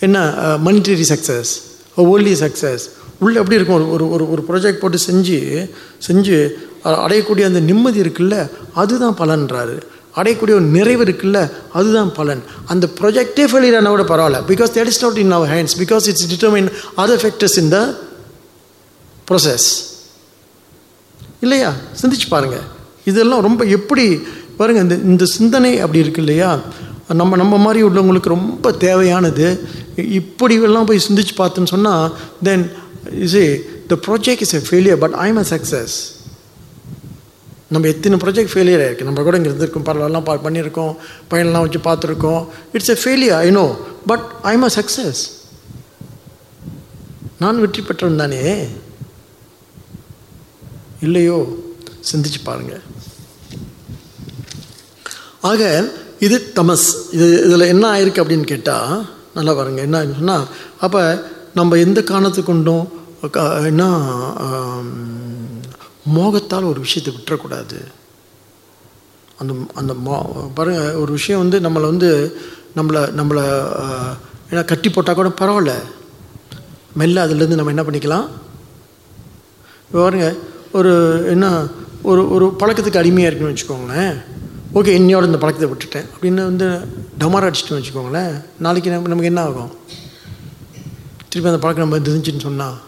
என்ன மனிட்டரி சக்ஸஸ் ஓன்லி சக்ஸஸ் உள்ளே எப்படி இருக்கும்? ஒரு ஒரு ஒரு ப்ரொஜெக்ட் போட்டு செஞ்சு செஞ்சு அடையக்கூடிய அந்த நிம்மதி இருக்குல்ல அதுதான் பலன்றாரு. அடையக்கூடிய ஒரு நிறைவு இருக்குல்ல அதுதான் பலன். அந்த ப்ரொஜெக்டே ஃபெயிலியர் ஆனால் கூட பரவாயில்ல. Because that is not in our hands because it's determine other factors in the process இல்லையா? சிந்திச்சு பாருங்கள் இதெல்லாம் ரொம்ப எப்படி பாருங்கள் இந்த இந்த சிந்தனை அப்படி இருக்கு இல்லையா? நம்ம நம்ம மாதிரி உள்ளவங்களுக்கு ரொம்ப தேவையானது. இப்படியெல்லாம் போய் சிந்திச்சு பார்த்துன்னு சொன்னால் then is a the project is a failure but I am a success நம்ம எத்தனை ப்ராஜெக்ட் ஃபெயிலியர் ஆகிருக்கு நம்ம கூட இங்கே இருந்திருக்கோம் பரவாயில்லாம் பா பண்ணியிருக்கோம் பையன்லாம் வச்சு பார்த்துருக்கோம். It's a failure I know but I am a success நான் வெற்றி பெற்றவன் தானே? இல்லையோ சிந்திச்சு பாருங்கள் ஆக இது தமஸ். இது இதில் என்ன ஆயிருக்கு அப்படின்னு கேட்டால் நல்லா பாருங்க என்ன சொன்னால் அப்போ நம்ம எந்த காரணத்தை என்ன மோகத்தால் ஒரு விஷயத்தை விட்டுறக்கூடாது. அந்த அந்த மோ பாருங்க ஒரு விஷயம் வந்து நம்மளை வந்து நம்மளை நம்மளை ஏன்னா கட்டி போட்டால் கூட பரவாயில்ல. மெல்ல அதுலேருந்து நம்ம என்ன பண்ணிக்கலாம்? பாருங்க ஒரு என்ன ஒரு ஒரு பழக்கத்துக்கு அடிமையாக இருக்குன்னு வச்சுக்கோங்களேன். ஓகே இன்னையோட இந்த பழக்கத்தை விட்டுட்டேன். அப்படின்னு வந்து டமார் அடிச்சிட்டோன்னு வச்சுக்கோங்களேன். நாளைக்கு நமக்கு என்ன ஆகும்? திருப்பி அந்த பழக்கம் நம்ம தெரிஞ்சுன்னு சொன்னால்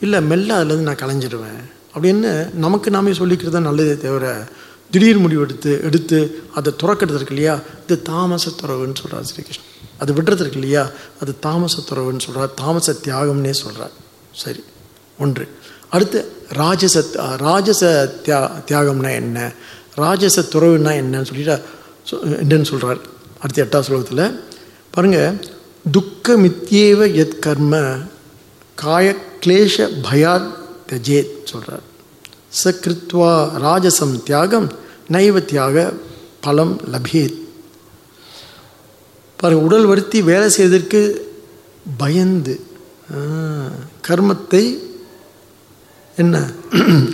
இல்லை மெல்ல அதுலேருந்து நான் கலைஞ்சிடுவேன் அப்படின்னு நமக்கு நாமே சொல்லிக்கிறது தான் நல்லதே தவிர திடீர் முடிவு எடுத்து எடுத்து அதை துறக்கிறது இருக்கு இல்லையா? இது தாமச துறவுன்னு சொல்கிறார் ஸ்ரீகிருஷ்ணன். அது விடுறது இருக்கு இல்லையா? அது தாமச துறவுன்னு சொல்கிறார் தாமச தியாகம்னே சொல்கிறார் சரி ஒன்று. அடுத்து ராஜச ராஜச தியா தியாகம்னா என்ன? ராஜச துறவுன்னா என்னன்னு சொல்லிட்டு என்னன்னு சொல்கிறார் அடுத்த எட்டாம் ஸ்லோகத்தில் பாருங்கள் துக்க மித்தியேவ எத் கர்ம காய கிளேஷ பயாத் தஜேத் சொல்கிறார் சகிருத்வா ராஜசம் தியாகம் நைவ தியாக பலம் லபேத். பாருங்கள் உடல் வருத்தி வேலை செய்வதற்கு பயந்து கர்மத்தை என்ன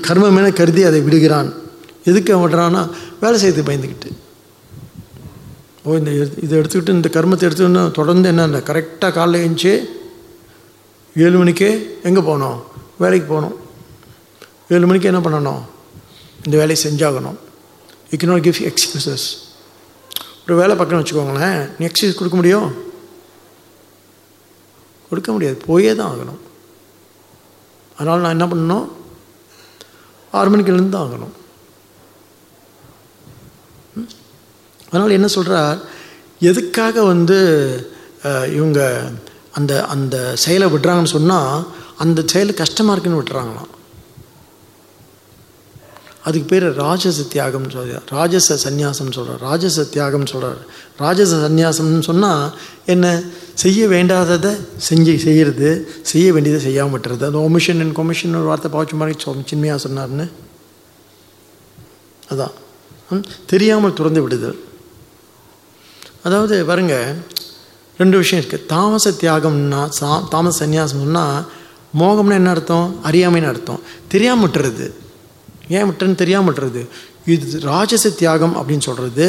கர்மம் என கருதி அதை விடுகிறான். எதுக்கு அவன் விடுறான்னா வேலை செய்து பயந்துக்கிட்டு ஓ இந்த இதை எடுத்துக்கிட்டு இந்த கர்மத்தை எடுத்துக்கிட்டு தொடர்ந்து என்ன கரெக்டாக காலைல எழுந்துச்சு ஏழு மணிக்கே எங்கே போகணும் வேலைக்கு போகணும் ஏழு மணிக்கு என்ன பண்ணணும்? இந்த வேலையை செஞ்சாகணும். யூ cannot கிவ் எக்ஸ்கியூசஸ் ஒரு வேலை பக்கம் வச்சுக்கோங்களேன் நீ எக்ஸ்கியூஸ் கொடுக்க முடியும்? கொடுக்க முடியாது. போயே தான் ஆகணும். அதனால் நான் என்ன பண்ணணும்? ஆறு மணிக்கு எழுந்து தான் ஆகணும் ம்? அதனால் என்ன சொல்கிறார் எதுக்காக வந்து இவங்க அந்த அந்த செயலை விடுறாங்கன்னு சொன்னால் அந்த செயல் கஷ்டமாக இருக்குன்னு விட்டுறாங்களாம் அதுக்கு பேர் ராஜச தியாகம்னு சொல்கிறார் ராஜச சந்நியாசம்னு சொல்கிறார் ராஜச தியாகம்னு சொல்கிறார் ராஜச சந்நியாசம்னு சொன்னால் என்ன? செய்ய வேண்டாததை செஞ்சு செய்கிறது செய்ய வேண்டியதை செய்யாமல் விட்டுறது. அந்த ஒமிஷன் அண்ட் கொமிஷன் ஒரு வார்த்தை பாவச்சு மாதிரி சின்மையாக சொன்னார்னு. அதான். தெரியாமல் துறந்து விடுதல். அதாவது பாருங்க ரெண்டு விஷயம் இருக்குது தாமச தியாகம்னா சா தாமச சன்னியாசம்னா மோகம்னா என்ன அர்த்தம்? அறியாமைன்னு அர்த்தம். தெரியாமல் விட்டுறது ஏன் விட்டுறன்னு தெரியாமல் விட்டுறது இது ராஜச தியாகம் அப்படின்னு சொல்கிறது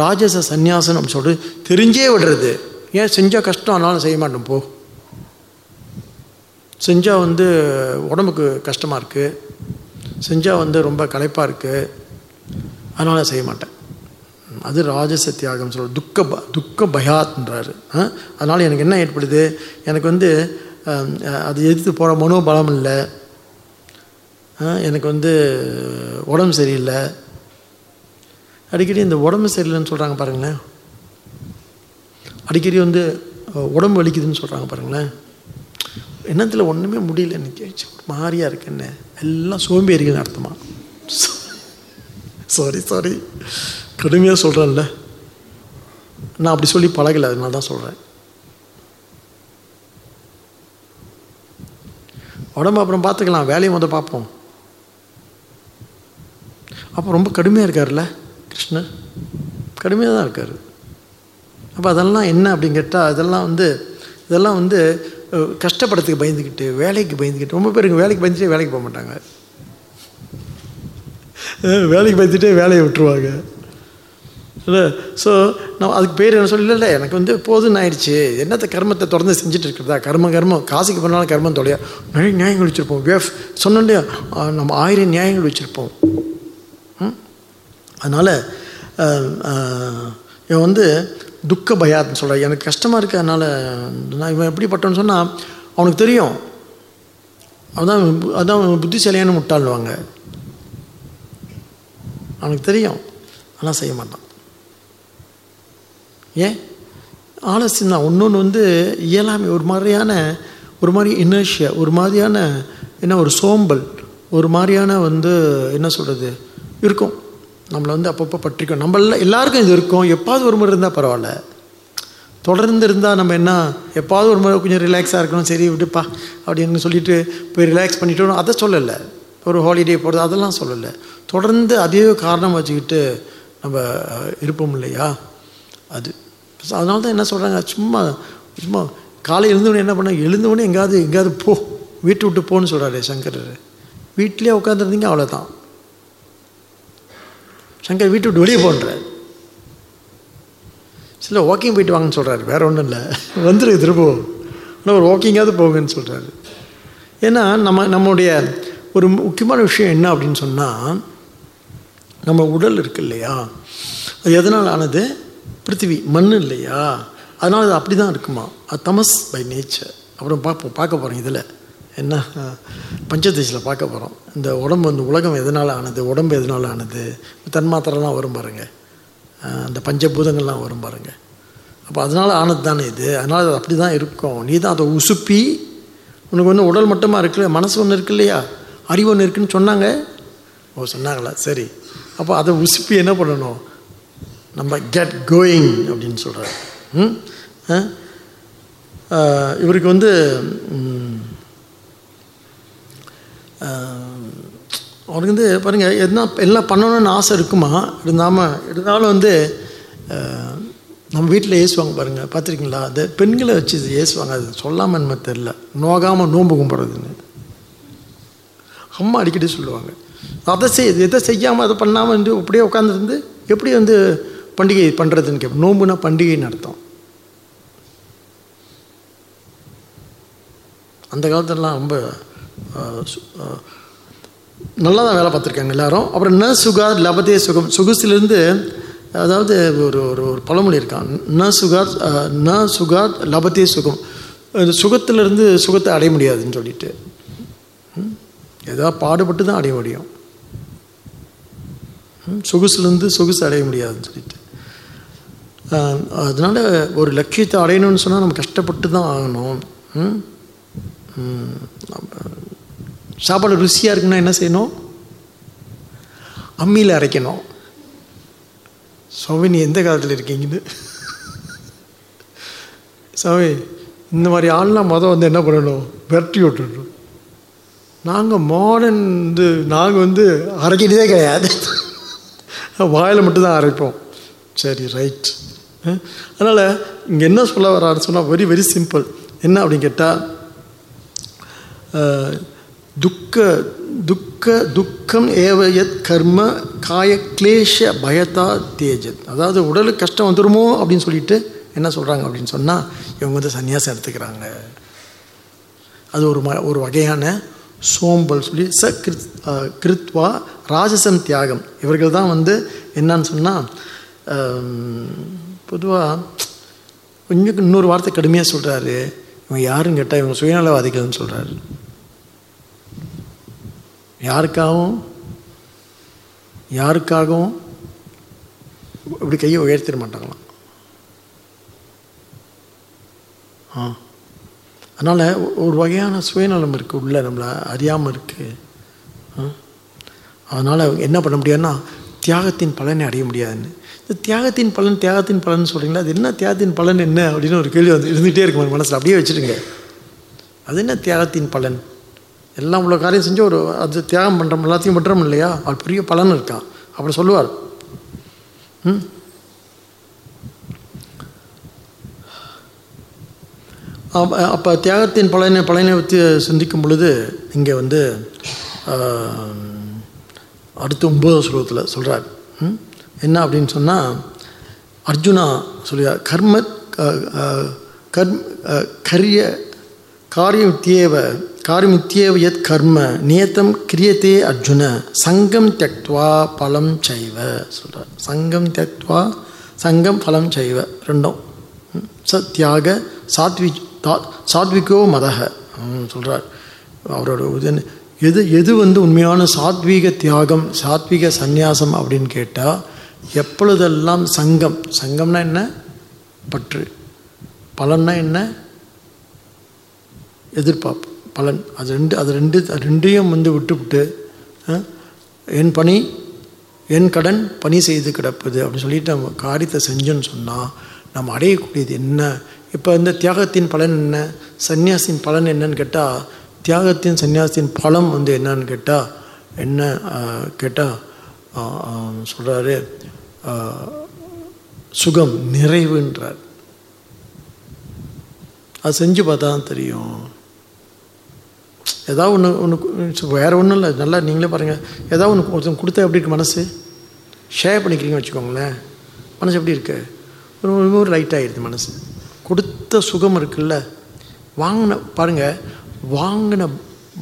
ராஜச சந்நியாசம் அப்படின்னு சொல்கிறது தெரிஞ்சே விடுறது. ஏன் செஞ்சால் கஷ்டம் ஆனாலும் செய்ய மாட்டோம் போ. செஞ்சால் வந்து உடம்புக்கு கஷ்டமாக இருக்குது செஞ்சால் வந்து ரொம்ப களைப்பாக இருக்குது அதனால் செய்ய மாட்டேன். அது ராஜச தியாகம் சொல்கிற துக்க ப துக்க பயாத்ன்றாரு. அதனால் எனக்கு என்ன ஏற்படுது? எனக்கு வந்து அது எதிர்த்து போகிற மனோபலம் இல்லை. எனக்கு வந்து உடம்பு சரியில்லை. அடிக்கடி இந்த உடம்பு சரியில்லைன்னு சொல்கிறாங்க பாருங்களேன். அடிக்கடி வந்து உடம்பு வலிக்குதுன்னு சொல்கிறாங்க பாருங்களேன். என்னத்தில் ஒன்றுமே முடியல. எனக்கு மாறியாக இருக்கு மாதிரியா எல்லாம் சோம்பேறிகள் அர்த்தமாக சாரி சாரி கடுமையாக சொல்கிறேன்ல நான் அப்படி சொல்லி பழகலை அதனால தான் சொல்கிறேன் உடம்பு அப்புறம் பார்த்துக்கலாம் வேலையை முதல் பார்ப்போம். அப்போ ரொம்ப கடுமையாக இருக்கார்ல கிருஷ்ணர். கடுமையாக தான் இருக்கார். அப்போ அதெல்லாம் என்ன அப்படின்னு கேட்டால் அதெல்லாம் வந்து இதெல்லாம் வந்து கஷ்டப்படுறதுக்கு பயந்துக்கிட்டு வேலைக்கு பயந்துக்கிட்டு ரொம்ப பேருக்கு வேலைக்கு பயந்துட்டே வேலைக்கு போக மாட்டாங்க. வேலைக்கு பயந்துட்டே வேலையை விட்டுருவாங்க. இல்லை ஸோ நான் அதுக்கு பேர் என்ன சொல்லல இல்லை எனக்கு வந்து போதுன்னு ஆயிடுச்சு என்னத்த கர்மத்தை தொடர்ந்து செஞ்சுட்டு இருக்கிறதா கர்ம கர்மம். காசுக்கு பண்ணாலும் கர்மம் தொலையா. நிறைய நியாயங்கள் வச்சுருப்போம். வேஃப் சொன்னோம் இல்லையா? நம்ம ஆயிரம் நியாயங்கள் வச்சுருப்போம். அதனால் இவன் வந்து துக்க பயாத்னு சொல்கிறான் எனக்கு கஷ்டமாக இருக்குது அதனால் நான் இவன் எப்படிப்பட்டவன்னு சொன்னால் அவனுக்கு தெரியும். அதான் அதான் புத்திசாலியான முட்டாள்வாங்க அவனுக்கு தெரியும். ஆனால் செய்ய மாட்டான். ஏன் ஆலசியம் தான் ஒன்று வந்து இயலாமை ஒரு மாதிரியான ஒரு மாதிரி இனர்ஷியா ஒரு மாதிரியான என்ன ஒரு சோம்பல் ஒரு மாதிரியான வந்து என்ன சொல்கிறது இருக்கும். நம்மளை வந்து அப்பப்போ பற்றிக்கும். நம்மள எல்லாருக்கும் இது இருக்கும். எப்பாவது ஒரு முறை இருந்தால் பரவாயில்ல. தொடர்ந்து இருந்தால் நம்ம என்ன எப்பாவது ஒரு முறை கொஞ்சம் ரிலாக்ஸாக இருக்கணும். சரி விட்டுப்பா அப்படின்னு சொல்லிட்டு போய் ரிலாக்ஸ் பண்ணிட்டோம். அதை சொல்லலை. ஒரு ஹாலிடே போகிறது அதெல்லாம் சொல்லலை. தொடர்ந்து அதே காரணம் வச்சுக்கிட்டு நம்ம இருப்போம் இல்லையா? அது. அதனால தான் என்ன சொல்கிறாங்க சும்மா சும்மா காலை எழுந்தவொடனே என்ன பண்ண எழுந்தவொடனே எங்கேயாவது எங்கேயாவது போ வீட்டு விட்டு போன்னு சொல்கிறாரு சங்கரர். வீட்டிலே உட்காந்துருந்தீங்க அவ்வளோதான் சங்கர் வீட்டு விட்டு வெளியே போன்றார். சில வாக்கிங் போயிட்டு வாங்கன்னு சொல்கிறாரு வேறு ஒன்றும் இல்லை. வந்துரு திரும்ப ஆனால் ஒரு வாக்கிங்காவது போங்கன்னு சொல்கிறாரு ஏன்னா நம்ம நம்முடைய ஒரு முக்கியமான விஷயம் என்ன அப்படின்னு சொன்னால் நம்ம உடல் இருக்கு இல்லையா? அது எதனால் ஆனது? பிருத்திவி மண் இல்லையா? அதனால் அது அப்படி தான் இருக்குமா? அது தமஸ் பை நேச்சர் அப்புறம் பார்ப்போம் பார்க்க போகிறோம் இதில். என்ன? பஞ்சதேசில் பார்க்க போகிறோம் இந்த உடம்பு இந்த உலகம் எதனால் ஆனது? உடம்பு எதனால் ஆனது? தன்மாத்திரலாம் வரும் பாருங்கள் அந்த பஞ்சபூதங்கள்லாம் வரும் பாருங்கள் அப்போ அதனால் ஆனது தானே இது? அதனால் அது அப்படி தான் இருக்கும். நீ தான் அதை உசுப்பி உனக்கு வந்து உடல் மட்டுமா இருக்குல்ல? மனசு ஒன்று இருக்கு இல்லையா? அறிவு ஒன்று இருக்குன்னு சொன்னாங்க? ஓ சொன்னாங்களா? சரி. அப்போ அதை உசுப்பி என்ன பண்ணணும்? நம்ம கெட் கோயிங் அப்படின்னு சொல்கிறார் ம்? இவருக்கு வந்து அவருக்கு வந்து பாருங்கள் எதுனா எல்லாம் பண்ணணும்னு ஆசை இருக்குமா? இருந்தாமல் இருந்தாலும் வந்து நம்ம வீட்டில் ஏசுவாங்க பாருங்கள் பார்த்துருக்கீங்களா? அது பெண்களை வச்சு இது ஏசுவாங்க அது சொல்லாமல் நம்ம தெரில நோகாமல் நோம்பு கும்பிட்றதுன்னு. அம்மா அடிக்கடி சொல்லுவாங்க. அதை செய் எதை செய்யாமல் அதை பண்ணாமல் வந்து அப்படியே உட்காந்துருந்து எப்படி வந்து பண்டிகை பண்ணுறதுன்னு கேட்போம் நோம்புனா பண்டிகைன்னு அர்த்தம். அந்த காலத்துலலாம் ரொம்ப சு- நல்லா தான் வேலை பார்த்துருக்காங்க எல்லாரும். அப்புறம் ந சுகார் லபதே சுகம் சுகுசிலேருந்து அதாவது ஒரு ஒரு ஒரு பழமொழி இருக்கான் ந சுகார் ந சுகார் லபதே சுகம். இந்த சுகத்திலிருந்து சுகத்தை அடைய முடியாதுன்னு சொல்லிட்டு. ஏதாவது பாடுபட்டு தான் அடைய முடியும். சொகுசுலேருந்து சொகுசு அடைய முடியாதுன்னு சொல்லிட்டு. அதனால் ஒரு லட்சியத்தை அடையணும்னு சொன்னால் நம்ம கஷ்டப்பட்டு தான் ஆகணும். ம்? சாப்பாடு ருசியாக இருக்குன்னா என்ன செய்யணும்? அம்மியில் அரைக்கணும். சுவாமி நீ எந்த காலத்தில் இருக்கீங்கன்னு? சாமி இந்த மாதிரி ஆள்லாம் மொதல் வந்து என்ன பண்ணணும்? விரட்டி விட்டுடணும். நாங்கள் மாடர்ன் வந்து நாங்கள் வந்து அரைக்கிறதே கிடையாது. வாயில் மட்டும்தான் அரைப்போம். சரி ரைட் அதனால் இங்கே என்ன சொல்ல வர்றாரு சொன்னால் வெரி வெரி சிம்பிள் என்ன அப்படின்னு கேட்டால் துக்க துக்க துக்கம் ஏவ எத் கர்ம காய கிளேஷ பயத்தா தேஜத். அதாவது உடலுக்கு கஷ்டம் வந்துருமோ அப்படின்னு சொல்லிட்டு என்ன சொல்கிறாங்க அப்படின்னு சொன்னால் இவங்க வந்து சன்னியாசம் எடுத்துக்கிறாங்க. அது ஒரு ம ஒரு வகையான சோம்பல் சொல்லி ச கிருத் கிருத்வா ராஜசம் தியாகம். இவர்கள் தான் வந்து என்னன்னு சொன்னால் பொதுவாக கொஞ்சம் இன்னொரு வார்த்தை கடுமையாக சொல்கிறாரு இவன் யாருன்னு கேட்டால் இவங்க சுயநலவாதிகள்னு சொல்கிறாரு யாருக்காகவும் யாருக்காகவும் இப்படி கையை உயர்த்திட மாட்டாங்களாம். ஆ. அதனால் ஒரு வகையான சுயநலம் இருக்குது உள்ளே நம்மளை அறியாமல் இருக்குது அதனால் என்ன பண்ண முடியாதுன்னா தியாகத்தின் பலனை அடைய முடியாதுன்னு. இந்த தியாகத்தின் பலன் தியாகத்தின் பலன் சொல்கிறீங்களா அது என்ன தியாகத்தின் பலன் என்ன அப்படின்னு ஒரு கேள்வி வந்து இருந்துகிட்டே இருக்கும் மனசில். அப்படியே வச்சுருங்க அது என்ன தியாகத்தின் பலன்? எல்லாம் உள்ள காரியம் செஞ்சு ஒரு அது தியாகம் பண்ணுறோம் எல்லாத்தையும் பண்ணுறோம் இல்லையா? அது பெரிய பலன் இருக்கான் அப்படி சொல்லுவார். ம்? அப்போ தியாகத்தின் பலனை பலனை பற்றி சிந்திக்கும் பொழுது இங்கே வந்து அடுத்த ஒன்பதாவது ஸ்லோகத்தில் சொல்கிறார் என்ன அப்படின்னு சொன்னால் அர்ஜுனா சொல்லுவார் கர்ம க- கர்ம கரிய காரியமித்தியேவ காரியமித்தியேவ யத் கர்ம நியத்தம் கிரியத்தே அர்ஜுன சங்கம் தியக்துவா பலம் செய்வ சொல்கிறார் சங்கம் தியக்துவா சங்கம் பலம் செய்வ ரெண்டும். ச தியாக சாத்வி தா- சாத்விகோ மதக சொல்கிறார் அவரோட இது எது எது வந்து உண்மையான சாத்வீக தியாகம் சாத்வீக சந்நியாசம் அப்படின்னு கேட்டால் எப்பொழுதெல்லாம் சங்கம் சங்கம்னா என்ன? பற்று. பலன்னா என்ன? எதிர்பார்ப்பு பலன். அது ரெண்டு அது ரெண்டு ரெண்டையும் வந்து விட்டுவிட்டு என் பணி என் கடன் பணி செய்து கிடப்பது அப்படின்னு சொல்லிட்டு நம்ம காரியத்தை செஞ்சோன்னு சொன்னால் நம்ம அடையக்கூடியது என்ன? இப்போ இந்த தியாகத்தின் பலன் என்ன? சன்னியாசின் பலன் என்னன்னு கேட்டால் தியாகத்தின் சந்நியாசத்தின் பலம் வந்து என்னன்னு கேட்டால் என்ன கேட்டால் சொல்கிறாரு சுகம் நிறைவுன்றார். அது செஞ்சு பார்த்தா தான் தெரியும். ஏதாவது ஒன்று ஒன்று வேறு ஒன்றும் இல்லை நல்லா நீங்களே பாருங்கள் ஏதாவது ஒன்று ஒருத்தன் கொடுத்தா எப்படி இருக்கு மனசு? ஷேர் பண்ணிக்கிறீங்கன்னு வச்சுக்கோங்களேன். மனசு எப்படி இருக்கு? ஒரு ஒரு- லைட் ஆகிடுது மனசு. கொடுத்த சுகம் இருக்குல்ல வாங்கின பாருங்கள் வாங்கின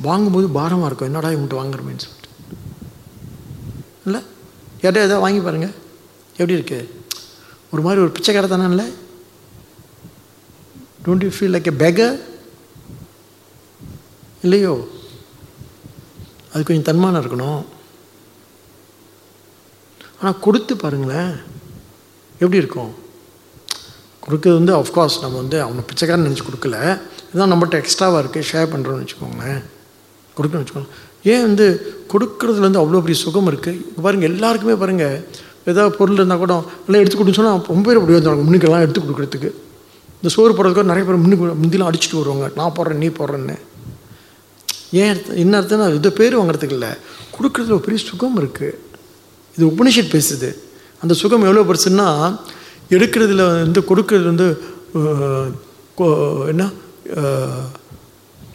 வாங்கும்போது பாரமாக இருக்கும். என்னடா இவங்கள்ட்ட வாங்குறமேன்னு மீன்ஸ் இல்லை? யார்கிட்ட ஏதாவது வாங்கி பாருங்கள் எப்படி இருக்கு? ஒரு மாதிரி ஒரு பிச்சைக்கார தானே இல்லை? Don't you feel like a beggar இல்லையோ? அது கொஞ்சம் தன்மானம் இருக்கணும். ஆனால் கொடுத்து பாருங்களேன். எப்படி இருக்கும்? கொடுக்கறது வந்து அஃப்கோர்ஸ் நம்ம வந்து அவனை பிச்சைக்காரன் நினச்சி கொடுக்கல. இதுதான் நம்மகிட்ட எக்ஸ்ட்ராவாக இருக்குது ஷேர் பண்ணுறோன்னு வச்சுக்கோங்களேன். கொடுக்கணும்னு வச்சுக்கோங்க. ஏன் வந்து கொடுக்கறதுல வந்து அவ்வளோ பெரிய சுகம் இருக்குது இப்போ பாருங்கள் எல்லாருக்குமே பாருங்கள் ஏதாவது பொருள் இருந்தால் கூட எல்லாம் எடுத்து கொடுன்னு சொன்னால் ரொம்ப பேர் அப்படி வந்தாங்க முன்னுக்கெல்லாம் எடுத்து கொடுக்குறதுக்கு. இந்த சோறு போடுறதுக்கு நிறைய பேர் முன்னுக்கு முந்திலாம் அடிச்சுட்டு வருவாங்க. நான் போடுறேன் நீ போடுறேன்னு. ஏன் என்ன அர்த்தம்னா இது பேர் வாங்குறதுக்கு இல்லை. கொடுக்குறதுல ஒரு பெரிய சுகம் இருக்குது இது உபனிஷத் பேசுது. அந்த சுகம் எவ்வளோ பெருசுன்னா எடுக்கிறதுல வந்து கொடுக்கறது வந்து என்ன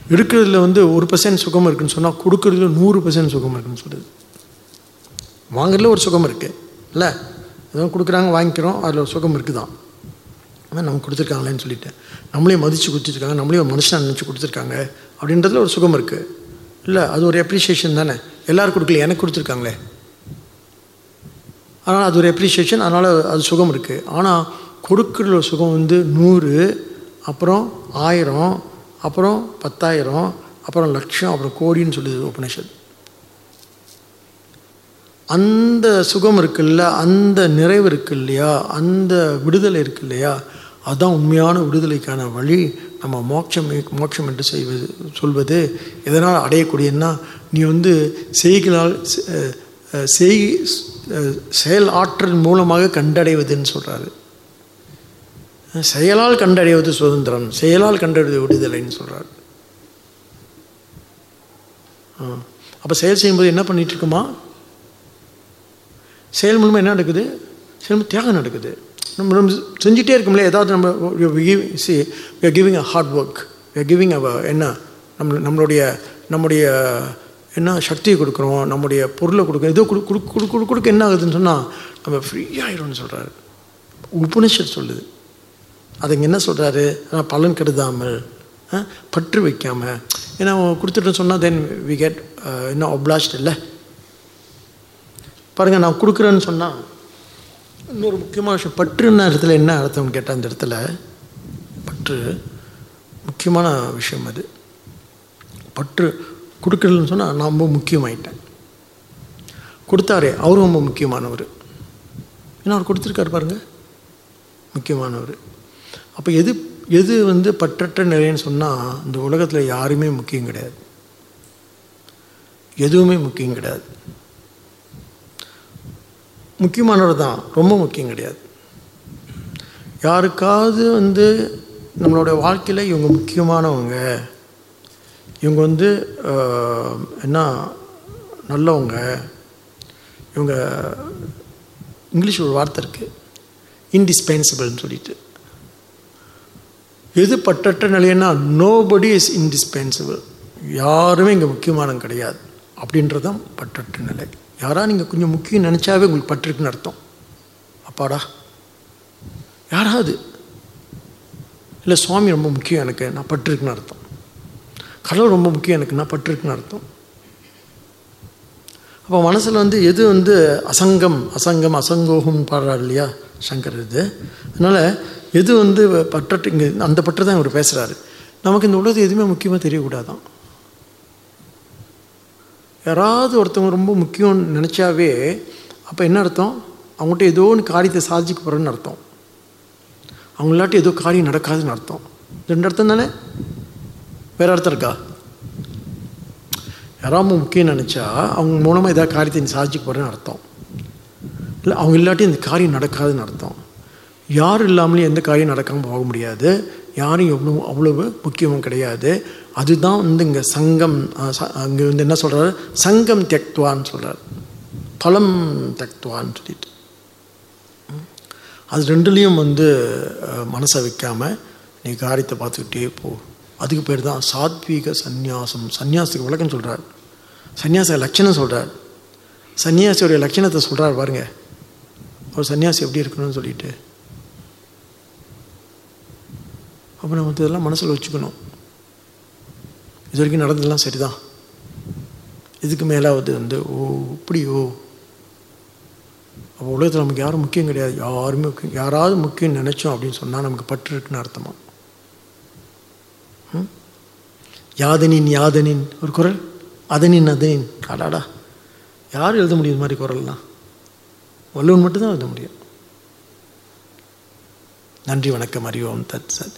எடுக்கிறதுல வந்து ஒரு பர்சன்ட் சுகம் இருக்குன்னு சொன்னால் கொடுக்கறதுல நூறு பர்சன்ட் சுகம் இருக்குன்னு சொல்லுது வாங்குறதுல ஒரு சுகம் இருக்குது இல்லை? ஏதோ கொடுக்குறாங்க வாங்கிக்கிறோம் அதில் ஒரு சுகம் இருக்குதான். ஆனால் நமக்கு கொடுத்துருக்காங்களேன்னு சொல்லிட்டு. நம்மளையும் மதித்து கொடுத்துருக்காங்க நம்மளையும் ஒரு மனுஷனாக நினச்சி கொடுத்துருக்காங்க அப்படின்றதுல ஒரு சுகம் இருக்குது இல்லை அது ஒரு அப்ரிஷியேஷன் தானே. எல்லாரும் கொடுக்கல எனக்கு கொடுத்துருக்காங்களே. அதனால் அது ஒரு அப்ரிஷியேஷன் அதனால் அது சுகம் இருக்குது ஆனால் கொடுக்குற சுகம் வந்து நூறு அப்புறம் ஆயிரம் அப்புறம் பத்தாயிரம் அப்புறம் லட்சம் அப்புறம் கோடின்னு சொல்லுது உபனிஷத் அந்த சுகம் இருக்குல்ல அந்த நிறைவு இருக்கு இல்லையா அந்த விடுதலை இருக்கு இல்லையா அதுதான் உண்மையான விடுதலைக்கான வழி. நம்ம மோட்சம் மோட்சம் என்று செய்வது சொல்வது எதனால் அடையக்கூடியன்னா நீ வந்து செய்களால் செய் செயல் ஆற்றல் மூலமாக கண்டடைவதுன்னு சொல்கிறாரு செயலால் கண்டறிவது சுதந்திரம் செயலால் கண்டறிவது விடுதலைன்னு சொல்கிறார் அப்போ செயல் செய்யும்போது என்ன பண்ணிகிட்டு இருக்குமா செயல் மூலமாக என்ன நடக்குது? செயல் தியாகம் நடக்குது. நம்ம நம்ம செஞ்சுட்டே இருக்கோம்ல ஏதாவது நம்ம see giving a hard work giving அவ என்ன நம்ம நம்மளுடைய நம்முடைய என்ன சக்தியை கொடுக்குறோம் நம்முடைய பொருளை கொடுக்குறோம். ஏதோ கொடு கொடு கொடு கொடுக்க என்ன ஆகுதுன்னு சொன்னால் நம்ம ஃப்ரீயாகிடும்னு சொல்கிறாரு உபனிஷத் சொல்லுது. அதுங்க என்ன சொல்கிறாரு ஆனால் பலன் கருதாமல் ஆ, பற்று வைக்காமல் ஏன்னா அவன் கொடுத்துட்டு சொன்னால் தென் வி கெட் என்ன ஒப்ளாஸ்ட் இல்லை. பாருங்கள் நான் கொடுக்குறேன்னு சொன்னால் இன்னொரு முக்கியமான விஷயம் பற்றுன்ன இடத்துல என்ன அர்த்தம்னு கேட்டால் அந்த இடத்துல பற்று முக்கியமான விஷயம் அது. பற்று கொடுக்குறதுன்னு சொன்னால் நான் ரொம்ப முக்கியமாயிட்டேன். கொடுத்தாரே அவரும் ரொம்ப முக்கியமானவர். ஏன்னா அவர் கொடுத்துருக்காரு பாருங்கள் முக்கியமானவர். அப்போ எது எது வந்து பற்றற்ற நிலைன்னு சொன்னால் இந்த உலகத்தில் யாருமே முக்கியம் கிடையாது. எதுவுமே முக்கியம் கிடையாது. முக்கியமானவர் தான் ரொம்ப முக்கியம் கிடையாது. யாருக்காவது வந்து நம்மளோட வாழ்க்கையில் இவங்க முக்கியமானவங்க இவங்க வந்து என்ன நல்லவங்க இவங்க இங்கிலீஷ் ஒரு வார்த்தை இருக்குது இன்டிஸ்பென்சிபிள்னு சொல்லிட்டு. எது பற்றற்ற நிலைன்னா நோபடி இஸ் இன்டிஸ்பென்சிபிள் யாருமே இங்கே முக்கியமானம் கிடையாது. அப்படின்றது தான் பற்றற்ற நிலை. யாராக நீங்கள் கொஞ்சம் முக்கியம் நினச்சாவே உங்களுக்கு பற்றுக்குன்னு அர்த்தம். அப்பாடா. யாராவது இல்லை சுவாமி ரொம்ப முக்கியம் எனக்கு நான் பற்றுக்குன்னு அர்த்தம். கடவுள் ரொம்ப முக்கியம் எனக்கு நான் பற்றுக்குன்னு அர்த்தம். அப்போ மனசில் வந்து எது வந்து அசங்கம் அசங்கம் அசங்கோகம் பாடுறாரு இல்லையா சங்கர் இது. அதனால் எது வந்து பற்றற்று இங்கே அந்த பற்று தான் இவர் பேசுகிறாரு நமக்கு இந்த உலகத்து எதுவுமே முக்கியமாக தெரியக்கூடாதான். யாராவது ஒருத்தவங்க ரொம்ப முக்கியம்னு நினச்சாவே அப்போ என்ன அர்த்தம்? அவங்ககிட்ட ஏதோ ஒன்று காரியத்தை சாதிச்சுக்க போகிறேன்னு அர்த்தம். அவங்களாட்டி ஏதோ காரியம் நடக்காதுன்னு அர்த்தம். ரெண்டு அர்த்தம் தானே? வேறு அர்த்தம் இருக்கா? யாராவது முக்கியம் நினச்சா அவங்க மூலமாக ஏதாவது காரியத்தை நீ சாதிச்சுக்க போகிறேன்னு அர்த்தம். இல்லை அவங்க இல்லாட்டி இந்த காரியம் நடக்காதுன்னு அர்த்தம். யார் இல்லாமலே எந்த காரியம் நடக்காமல் போக முடியாது. யாரும் எவ்வளோ அவ்வளவு முக்கியமும் கிடையாது. அதுதான் வந்து இங்கே சங்கம் அங்கே வந்து என்ன சொல்கிறார் சங்கம் தெக்துவான்னு சொல்கிறார் பலம் தெக்துவான்னு சொல்லிட்டு. அது ரெண்டுலேயும் வந்து மனசை வைக்காமல் நீ காரியத்தை பார்த்துக்கிட்டே போ. அதுக்கு பேர் தான் சாத்வீக சந்நியாசம். சன்னியாசத்துக்கு விளக்கம் சொல்கிறார் சன்னியாச லட்சணம் சொல்கிறார் சன்னியாசியோடைய லட்சணத்தை சொல்கிறார் பாருங்கள் ஒரு சன்னியாசி எப்படி இருக்கணும்னு சொல்லிட்டு. அப்போ நம்ம இதெல்லாம் மனசில் வச்சுக்கணும். இது வரைக்கும் நடந்ததெல்லாம் சரிதான். இதுக்கு மேலாவது வந்து ஓ இப்படியோ? அப்போ உலகத்தில் நமக்கு யாரும் முக்கியம் கிடையாது. யாருமே முக்கியம் யாராவது முக்கியம் நினச்சோம் அப்படின்னு சொன்னால் நமக்கு பற்று இருக்குன்னு அர்த்தமா? யாதனின் யாதனின் ஒரு குரல்? அதனின் அதனின். அடாடா. யார் எழுத முடியும் இந்த மாதிரி குரல்லாம்? வள்ளுவன் மட்டும்தான் எழுத முடியும். நன்றி வணக்கம். அறிவோம். தத் சத்.